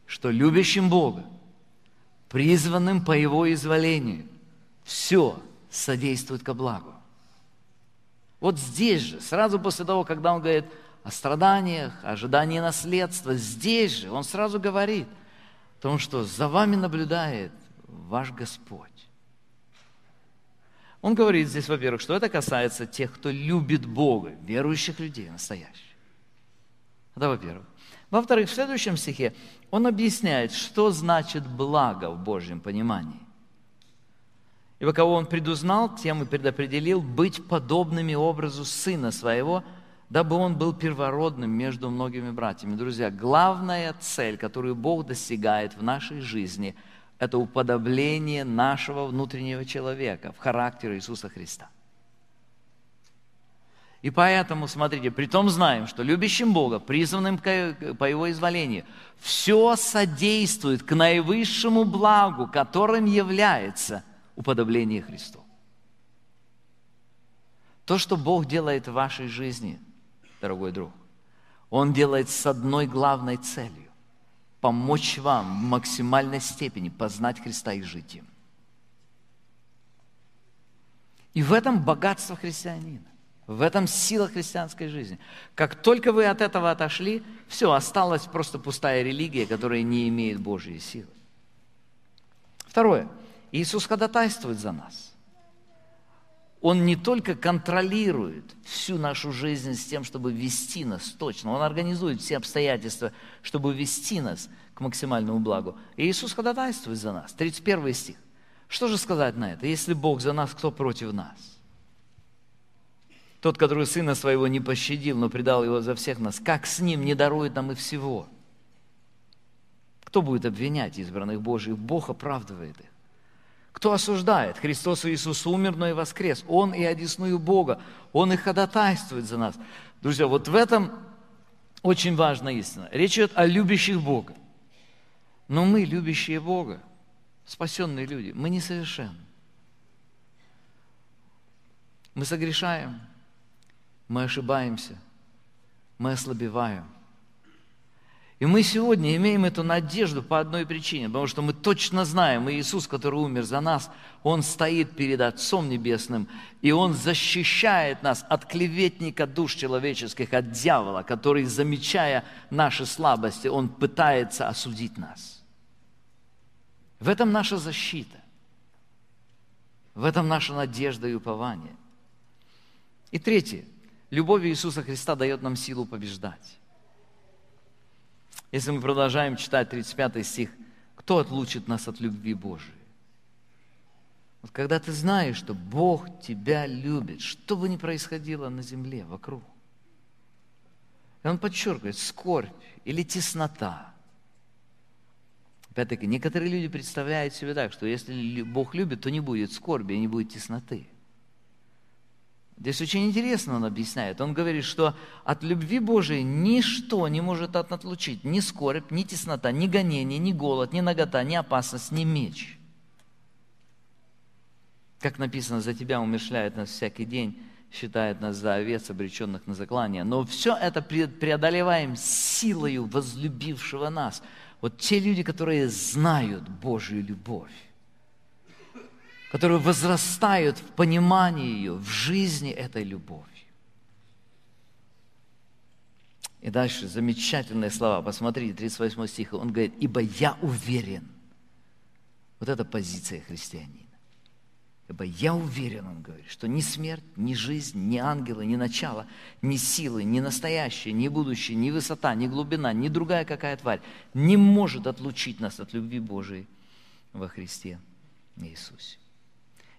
Что любящим Бога, призванным по Его изволению, все содействует ко благу. Вот здесь же, сразу после того, когда он говорит о страданиях, ожидании наследства, здесь же он сразу говорит о том, что за вами наблюдает ваш Господь. Он говорит здесь, во-первых, что это касается тех, кто любит Бога, верующих людей настоящих. Это во-первых. Во-вторых, в следующем стихе он объясняет, что значит благо в Божьем понимании. Ибо кого он предузнал, тем и предопределил быть подобными образу сына своего, дабы он был первородным между многими братьями. Друзья, главная цель, которую Бог достигает в нашей жизни, это уподобление нашего внутреннего человека в характере Иисуса Христа – и поэтому, смотрите, при том знаем, что любящим Бога, призванным по Его изволению, все содействует к наивысшему благу, которым является уподобление Христу. То, что Бог делает в вашей жизни, дорогой друг, Он делает с одной главной целью – помочь вам в максимальной степени познать Христа и жить им. И в этом богатство христианина. В этом сила христианской жизни. Как только вы от этого отошли, все, осталась просто пустая религия, которая не имеет Божьей силы. Второе. Иисус ходатайствует за нас. Он не только контролирует всю нашу жизнь с тем, чтобы вести нас точно, Он организует все обстоятельства, чтобы вести нас к максимальному благу. И Иисус ходатайствует за нас. 31 стих. Что же сказать на это? Если Бог за нас, кто против нас? Тот, который сына своего не пощадил, но предал его за всех нас, как с ним не дарует нам и всего? Кто будет обвинять избранных Божьих? Бог оправдывает их. Кто осуждает? Христос Иисус умер, но и воскрес. Он и одесную Бога. Он и ходатайствует за нас. Друзья, вот в этом очень важная истина. Речь идет о любящих Бога. Но мы, любящие Бога, спасенные люди, мы несовершенны. Мы согрешаем, мы ошибаемся, мы ослабеваем. И мы сегодня имеем эту надежду по одной причине, потому что мы точно знаем, Иисус, который умер за нас, Он стоит перед Отцом Небесным, и Он защищает нас от клеветника душ человеческих, от дьявола, который, замечая наши слабости, Он пытается осудить нас. В этом наша защита, в этом наша надежда и упование. И третье – Любовь Иисуса Христа дает нам силу побеждать. Если мы продолжаем читать 35 стих, кто отлучит нас от любви Божией? Вот когда ты знаешь, что Бог тебя любит, что бы ни происходило на земле, вокруг. И он подчеркивает, скорбь или теснота. Опять-таки, некоторые люди представляют себе так, что если Бог любит, то не будет скорби, не будет тесноты. Здесь очень интересно он объясняет. Он говорит, что от любви Божией ничто не может отлучить ни скорбь, ни теснота, ни гонение, ни голод, ни нагота, ни опасность, ни меч. Как написано, за тебя умершляют нас всякий день, считает нас за овец, обреченных на заклание. Но все это преодолеваем силою возлюбившего нас. Вот те люди, которые знают Божью любовь, которые возрастают в понимании ее, в жизни этой любови. И дальше замечательные слова. Посмотрите, 38 стих. Он говорит, ибо я уверен. Вот это позиция христианина. Ибо я уверен, он говорит, что ни смерть, ни жизнь, ни ангелы, ни начало, ни силы, ни настоящее, ни будущее, ни высота, ни глубина, ни другая какая тварь не может отлучить нас от любви Божией во Христе Иисусе.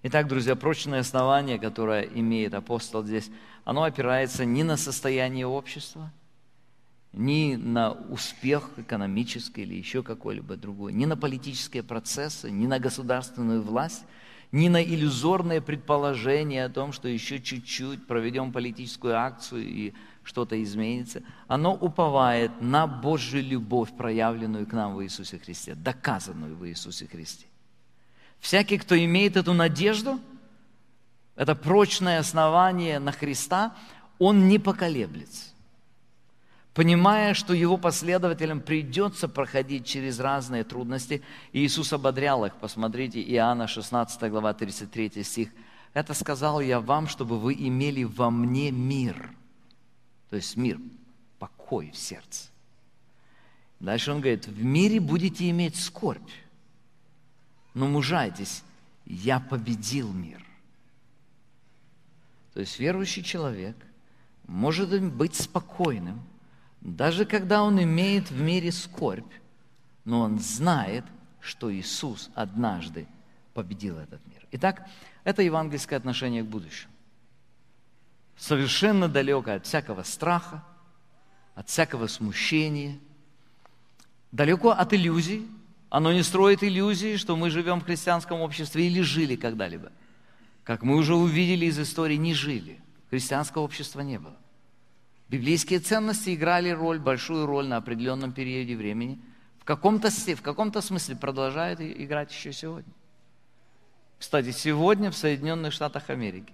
Итак, друзья, прочное основание, которое имеет апостол здесь, оно опирается не на состояние общества, ни на успех экономический или еще какой-либо другой, ни на политические процессы, ни на государственную власть – ни на иллюзорное предположение о том, что еще чуть-чуть проведем политическую акцию и что-то изменится. Оно уповает на Божью любовь, проявленную к нам в Иисусе Христе, доказанную в Иисусе Христе. Всякий, кто имеет эту надежду, это прочное основание на Христа, он не поколеблется понимая, что его последователям придется проходить через разные трудности. Иисус ободрял их. Посмотрите, Иоанна 16 глава 33 стих. «Это сказал я вам, чтобы вы имели во мне мир». То есть мир, покой в сердце. Дальше он говорит, в мире будете иметь скорбь, но мужайтесь, я победил мир. То есть верующий человек может быть спокойным, даже когда он имеет в мире скорбь, но он знает, что Иисус однажды победил этот мир. Итак, это евангельское отношение к будущему. Совершенно далеко от всякого страха, от всякого смущения, далеко от иллюзий. Оно не строит иллюзии, что мы живем в христианском обществе или жили когда-либо. Как мы уже увидели из истории, не жили. Христианского общества не было. Библейские ценности играли роль, большую роль на определенном периоде времени. В каком-то, в каком-то смысле продолжают играть еще сегодня. Кстати, сегодня в Соединенных Штатах Америки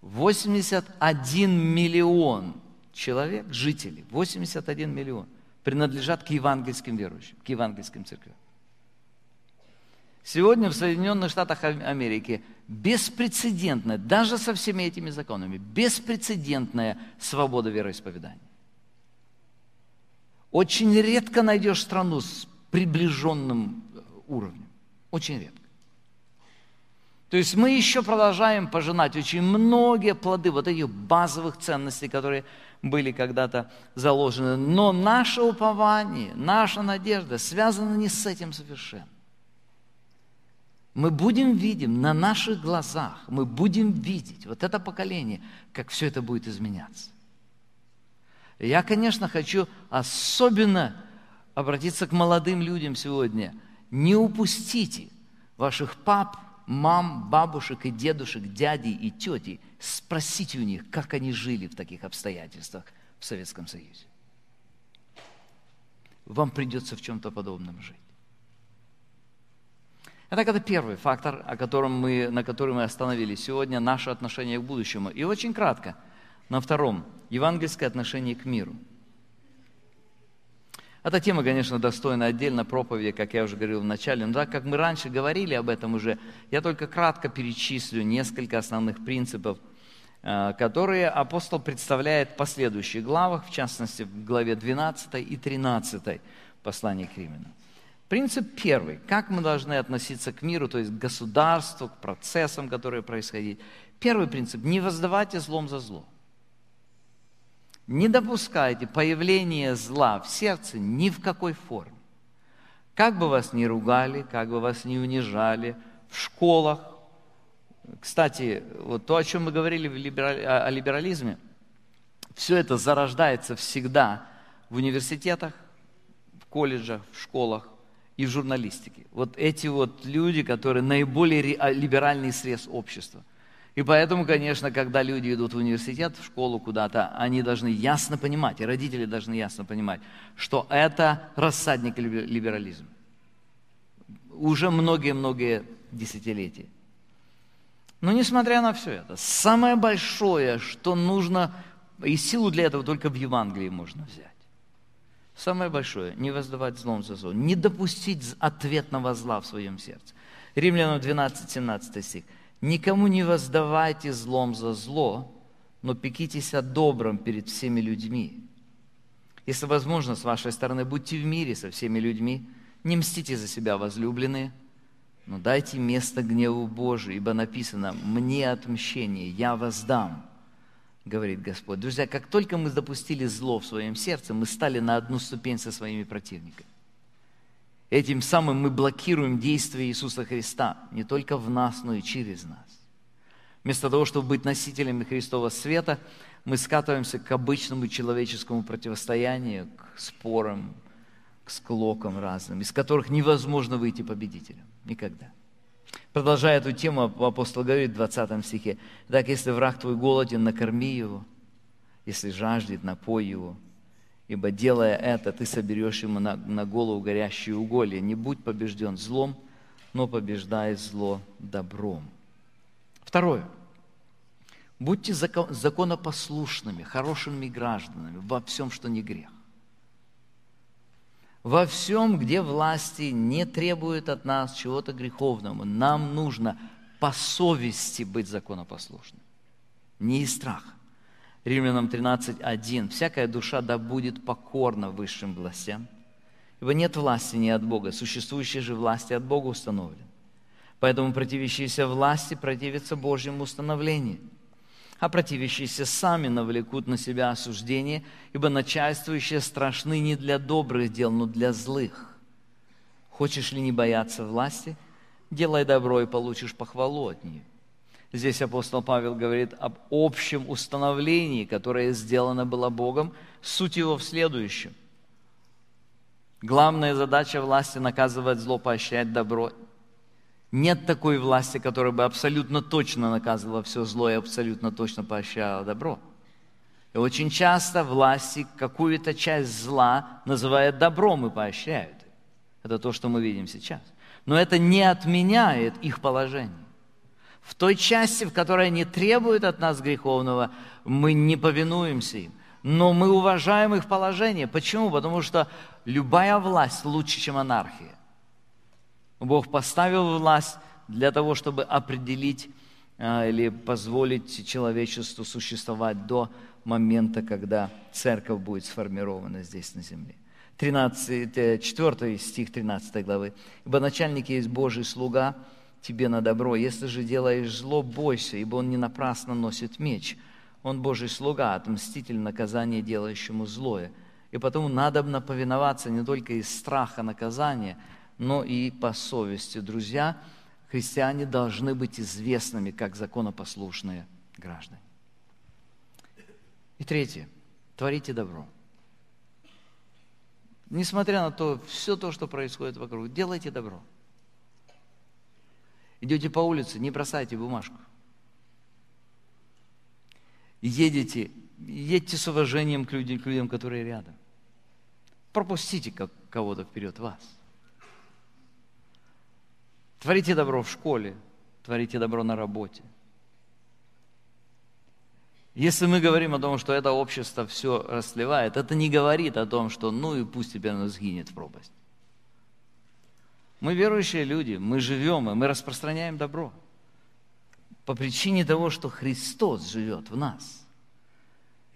81 миллион человек, жителей, 81 миллион, принадлежат к евангельским верующим, к евангельским церквям. Сегодня в Соединенных Штатах Америки беспрецедентная, даже со всеми этими законами, беспрецедентная свобода вероисповедания. Очень редко найдешь страну с приближенным э, уровнем. Очень редко. То есть мы еще продолжаем пожинать очень многие плоды вот этих базовых ценностей, которые были когда-то заложены. Но наше упование, наша надежда связана не с этим совершенно мы будем видеть на наших глазах, мы будем видеть, вот это поколение, как все это будет изменяться. Я, конечно, хочу особенно обратиться к молодым людям сегодня. Не упустите ваших пап, мам, бабушек и дедушек, дядей и тети. Спросите у них, как они жили в таких обстоятельствах в Советском Союзе. Вам придется в чем-то подобном жить. Итак, это первый фактор, о котором мы, на котором мы остановились сегодня, наше отношение к будущему. И очень кратко, на втором, евангельское отношение к миру. Эта тема, конечно, достойна отдельно проповеди, как я уже говорил в начале, но так как мы раньше говорили об этом уже, я только кратко перечислю несколько основных принципов, э, которые апостол представляет в последующих главах, в частности, в главе 12 и 13 послания к Римлянам. Принцип первый. Как мы должны относиться к миру, то есть к государству, к процессам, которые происходят. Первый принцип. Не воздавайте злом за зло. Не допускайте появления зла в сердце ни в какой форме. Как бы вас ни ругали, как бы вас ни унижали, в школах. Кстати, вот то, о чем мы говорили о либерализме, все это зарождается всегда в университетах, в колледжах, в школах и в журналистике. Вот эти вот люди, которые наиболее а, либеральный срез общества. И поэтому, конечно, когда люди идут в университет, в школу куда-то, они должны ясно понимать, и родители должны ясно понимать, что это рассадник либерализма. Уже многие-многие десятилетия. Но несмотря на все это, самое большое, что нужно, и силу для этого только в Евангелии можно взять. Самое большое – не воздавать злом за зло, не допустить ответного зла в своем сердце. Римлянам 12, 17 стих. «Никому не воздавайте злом за зло, но пекитесь о добром перед всеми людьми. Если возможно, с вашей стороны, будьте в мире со всеми людьми, не мстите за себя, возлюбленные, но дайте место гневу Божию, ибо написано «Мне отмщение, я воздам», говорит Господь. Друзья, как только мы допустили зло в своем сердце, мы стали на одну ступень со своими противниками. Этим самым мы блокируем действие Иисуса Христа не только в нас, но и через нас. Вместо того, чтобы быть носителями Христового света, мы скатываемся к обычному человеческому противостоянию, к спорам, к склокам разным, из которых невозможно выйти победителем. Никогда. Продолжая эту тему, апостол говорит в 20 стихе, «Так, если враг твой голоден, накорми его, если жаждет, напой его, ибо делая это, ты соберешь ему на, на голову горящие уголья. Не будь побежден злом, но побеждай зло добром». Второе. Будьте законопослушными, хорошими гражданами во всем, что не грех во всем, где власти не требуют от нас чего-то греховного, нам нужно по совести быть законопослушным, не из страха. Римлянам 13.1. «Всякая душа да будет покорна высшим властям, ибо нет власти не от Бога, существующие же власти от Бога установлены. Поэтому противящиеся власти противятся Божьему установлению – а противящиеся сами навлекут на себя осуждение, ибо начальствующие страшны не для добрых дел, но для злых. Хочешь ли не бояться власти? Делай добро и получишь похвалу от нее. Здесь апостол Павел говорит об общем установлении, которое сделано было Богом. Суть его в следующем. Главная задача власти – наказывать зло, поощрять добро нет такой власти, которая бы абсолютно точно наказывала все зло и абсолютно точно поощряла добро. И очень часто власти какую-то часть зла называют добром и поощряют. Это то, что мы видим сейчас. Но это не отменяет их положение. В той части, в которой они требуют от нас греховного, мы не повинуемся им. Но мы уважаем их положение. Почему? Потому что любая власть лучше, чем анархия. Бог поставил власть для того, чтобы определить а, или позволить человечеству существовать до момента, когда церковь будет сформирована здесь на земле. 13, 4 э, стих 13 главы. «Ибо начальник есть Божий слуга тебе на добро. Если же делаешь зло, бойся, ибо он не напрасно носит меч. Он Божий слуга, отмститель наказания делающему злое. И потому надобно повиноваться не только из страха наказания, но и по совести. Друзья, христиане должны быть известными как законопослушные граждане. И третье. Творите добро. Несмотря на то, все то, что происходит вокруг, делайте добро. Идете по улице, не бросайте бумажку. Едете, едьте с уважением к людям, к людям которые рядом. Пропустите кого-то вперед вас. Творите добро в школе, творите добро на работе. Если мы говорим о том, что это общество все расливает, это не говорит о том, что ну и пусть теперь оно сгинет в пропасть. Мы верующие люди, мы живем, и мы распространяем добро. По причине того, что Христос живет в нас.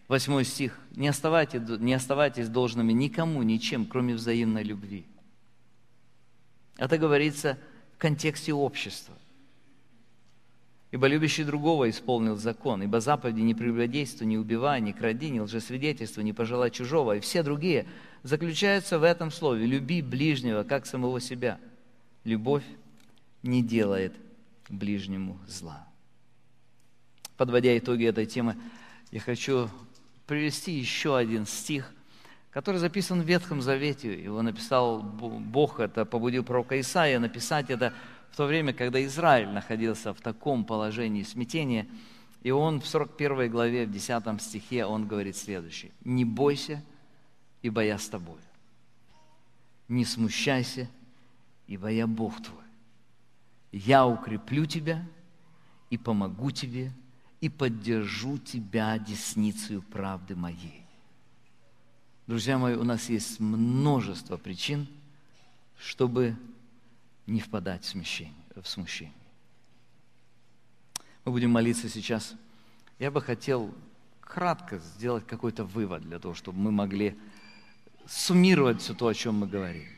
Восьмой стих. Не оставайтесь, не оставайтесь должными никому, ничем, кроме взаимной любви. Это говорится контексте общества. Ибо любящий другого исполнил закон, ибо заповеди не прелюбодействуй, не убивай, не кради, не лжесвидетельствуй, не пожелай чужого, и все другие заключаются в этом слове. Люби ближнего, как самого себя. Любовь не делает ближнему зла. Подводя итоги этой темы, я хочу привести еще один стих, который записан в Ветхом Завете. Его написал Бог, это побудил пророка Исаия написать это в то время, когда Израиль находился в таком положении смятения. И он в 41 главе, в 10 стихе, он говорит следующее. «Не бойся, ибо я с тобой. Не смущайся, ибо я Бог твой. Я укреплю тебя и помогу тебе, и поддержу тебя десницею правды моей. Друзья мои, у нас есть множество причин, чтобы не впадать в смущение. В смущение. Мы будем молиться сейчас. Я бы хотел кратко сделать какой-то вывод для того, чтобы мы могли суммировать все то, о чем мы говорим.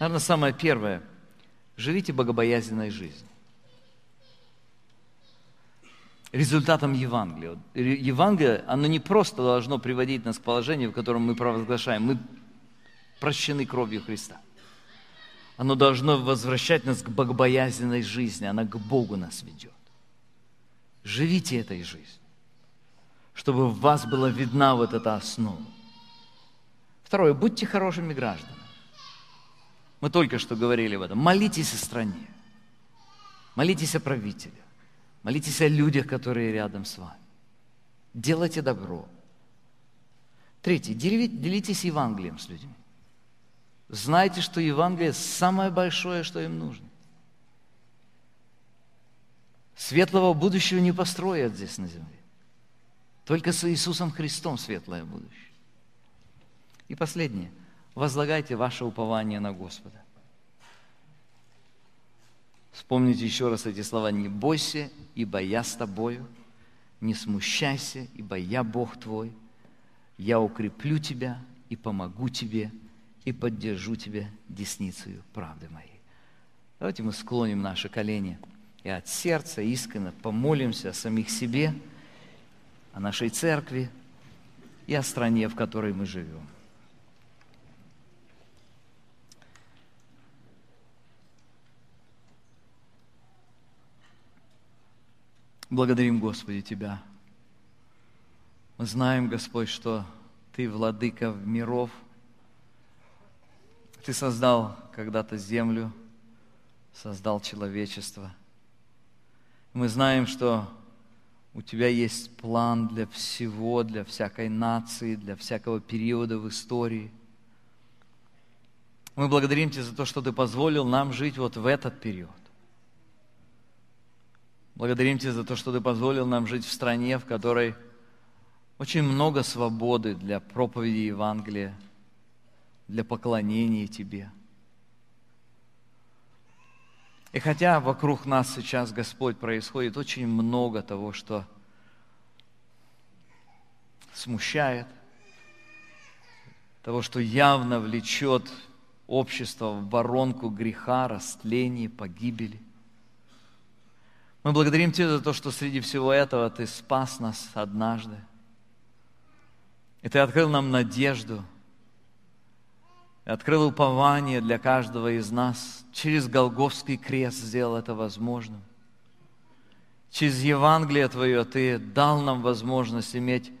Наверное, самое первое – живите богобоязненной жизнью. Результатом Евангелия. Евангелие, оно не просто должно приводить нас к положению, в котором мы провозглашаем, мы прощены кровью Христа. Оно должно возвращать нас к богобоязненной жизни, она к Богу нас ведет. Живите этой жизнью чтобы в вас была видна вот эта основа. Второе, будьте хорошими гражданами. Мы только что говорили об этом. Молитесь о стране. Молитесь о правителе. Молитесь о людях, которые рядом с вами. Делайте добро. Третье, делитесь Евангелием с людьми. Знайте, что Евангелие самое большое, что им нужно. Светлого будущего не построят здесь на земле. Только с Иисусом Христом светлое будущее. И последнее. Возлагайте ваше упование на Господа. Вспомните еще раз эти слова. «Не бойся, ибо я с тобою, не смущайся, ибо я Бог твой, я укреплю тебя и помогу тебе, и поддержу тебя десницею правды моей». Давайте мы склоним наши колени и от сердца искренне помолимся о самих себе – о нашей церкви и о стране, в которой мы живем. Благодарим, Господи, Тебя. Мы знаем, Господь, что Ты владыка миров. Ты создал когда-то землю, создал человечество. Мы знаем, что у Тебя есть план для всего, для всякой нации, для всякого периода в истории. Мы благодарим Тебя за то, что Ты позволил нам жить вот в этот период. Благодарим Тебя за то, что Ты позволил нам жить в стране, в которой очень много свободы для проповеди Евангелия, для поклонения Тебе – и хотя вокруг нас сейчас, Господь, происходит очень много того, что смущает, того, что явно влечет общество в воронку греха, растления, погибели. Мы благодарим Тебя за то, что среди всего этого Ты спас нас однажды. И Ты открыл нам надежду – открыл упование для каждого из нас. Через Голговский крест сделал это возможным. Через Евангелие Твое Ты дал нам возможность иметь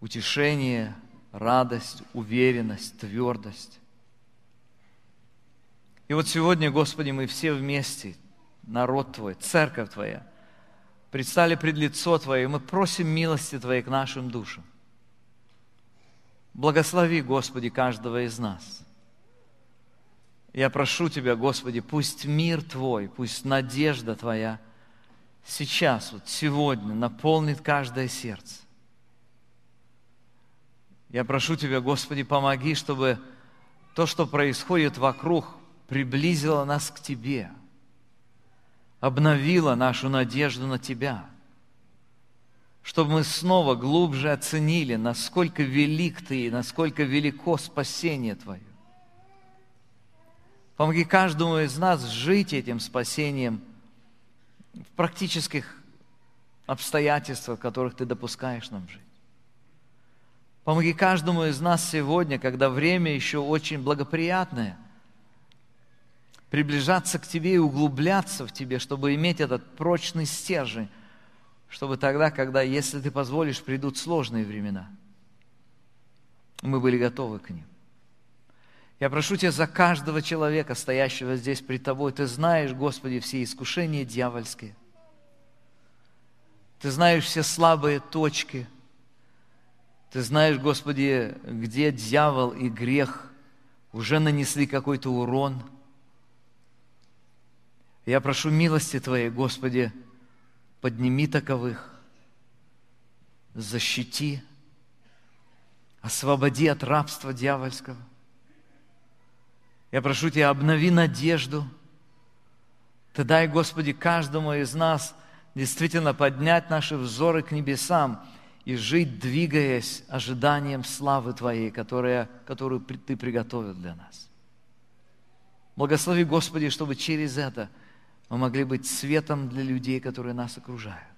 утешение, радость, уверенность, твердость. И вот сегодня, Господи, мы все вместе, народ Твой, церковь Твоя, предстали пред лицо Твое, и мы просим милости Твоей к нашим душам. Благослови, Господи, каждого из нас. Я прошу Тебя, Господи, пусть мир Твой, пусть надежда Твоя сейчас, вот сегодня наполнит каждое сердце. Я прошу Тебя, Господи, помоги, чтобы то, что происходит вокруг, приблизило нас к Тебе, обновило нашу надежду на Тебя – чтобы мы снова глубже оценили, насколько велик Ты и насколько велико спасение Твое. Помоги каждому из нас жить этим спасением в практических обстоятельствах, в которых Ты допускаешь нам жить. Помоги каждому из нас сегодня, когда время еще очень благоприятное, приближаться к Тебе и углубляться в Тебе, чтобы иметь этот прочный стержень, чтобы тогда, когда, если ты позволишь, придут сложные времена, мы были готовы к ним. Я прошу Тебя за каждого человека, стоящего здесь пред Тобой. Ты знаешь, Господи, все искушения дьявольские. Ты знаешь все слабые точки. Ты знаешь, Господи, где дьявол и грех уже нанесли какой-то урон. Я прошу милости Твоей, Господи, подними таковых, защити, освободи от рабства дьявольского. Я прошу Тебя, обнови надежду. Ты дай, Господи, каждому из нас действительно поднять наши взоры к небесам и жить, двигаясь ожиданием славы Твоей, которая, которую Ты приготовил для нас. Благослови, Господи, чтобы через это мы могли быть светом для людей, которые нас окружают.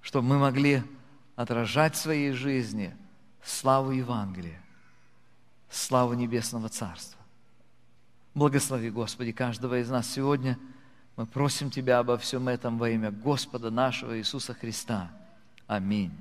Чтобы мы могли отражать в своей жизни славу Евангелия, славу Небесного Царства. Благослови, Господи, каждого из нас сегодня. Мы просим Тебя обо всем этом во имя Господа нашего Иисуса Христа. Аминь.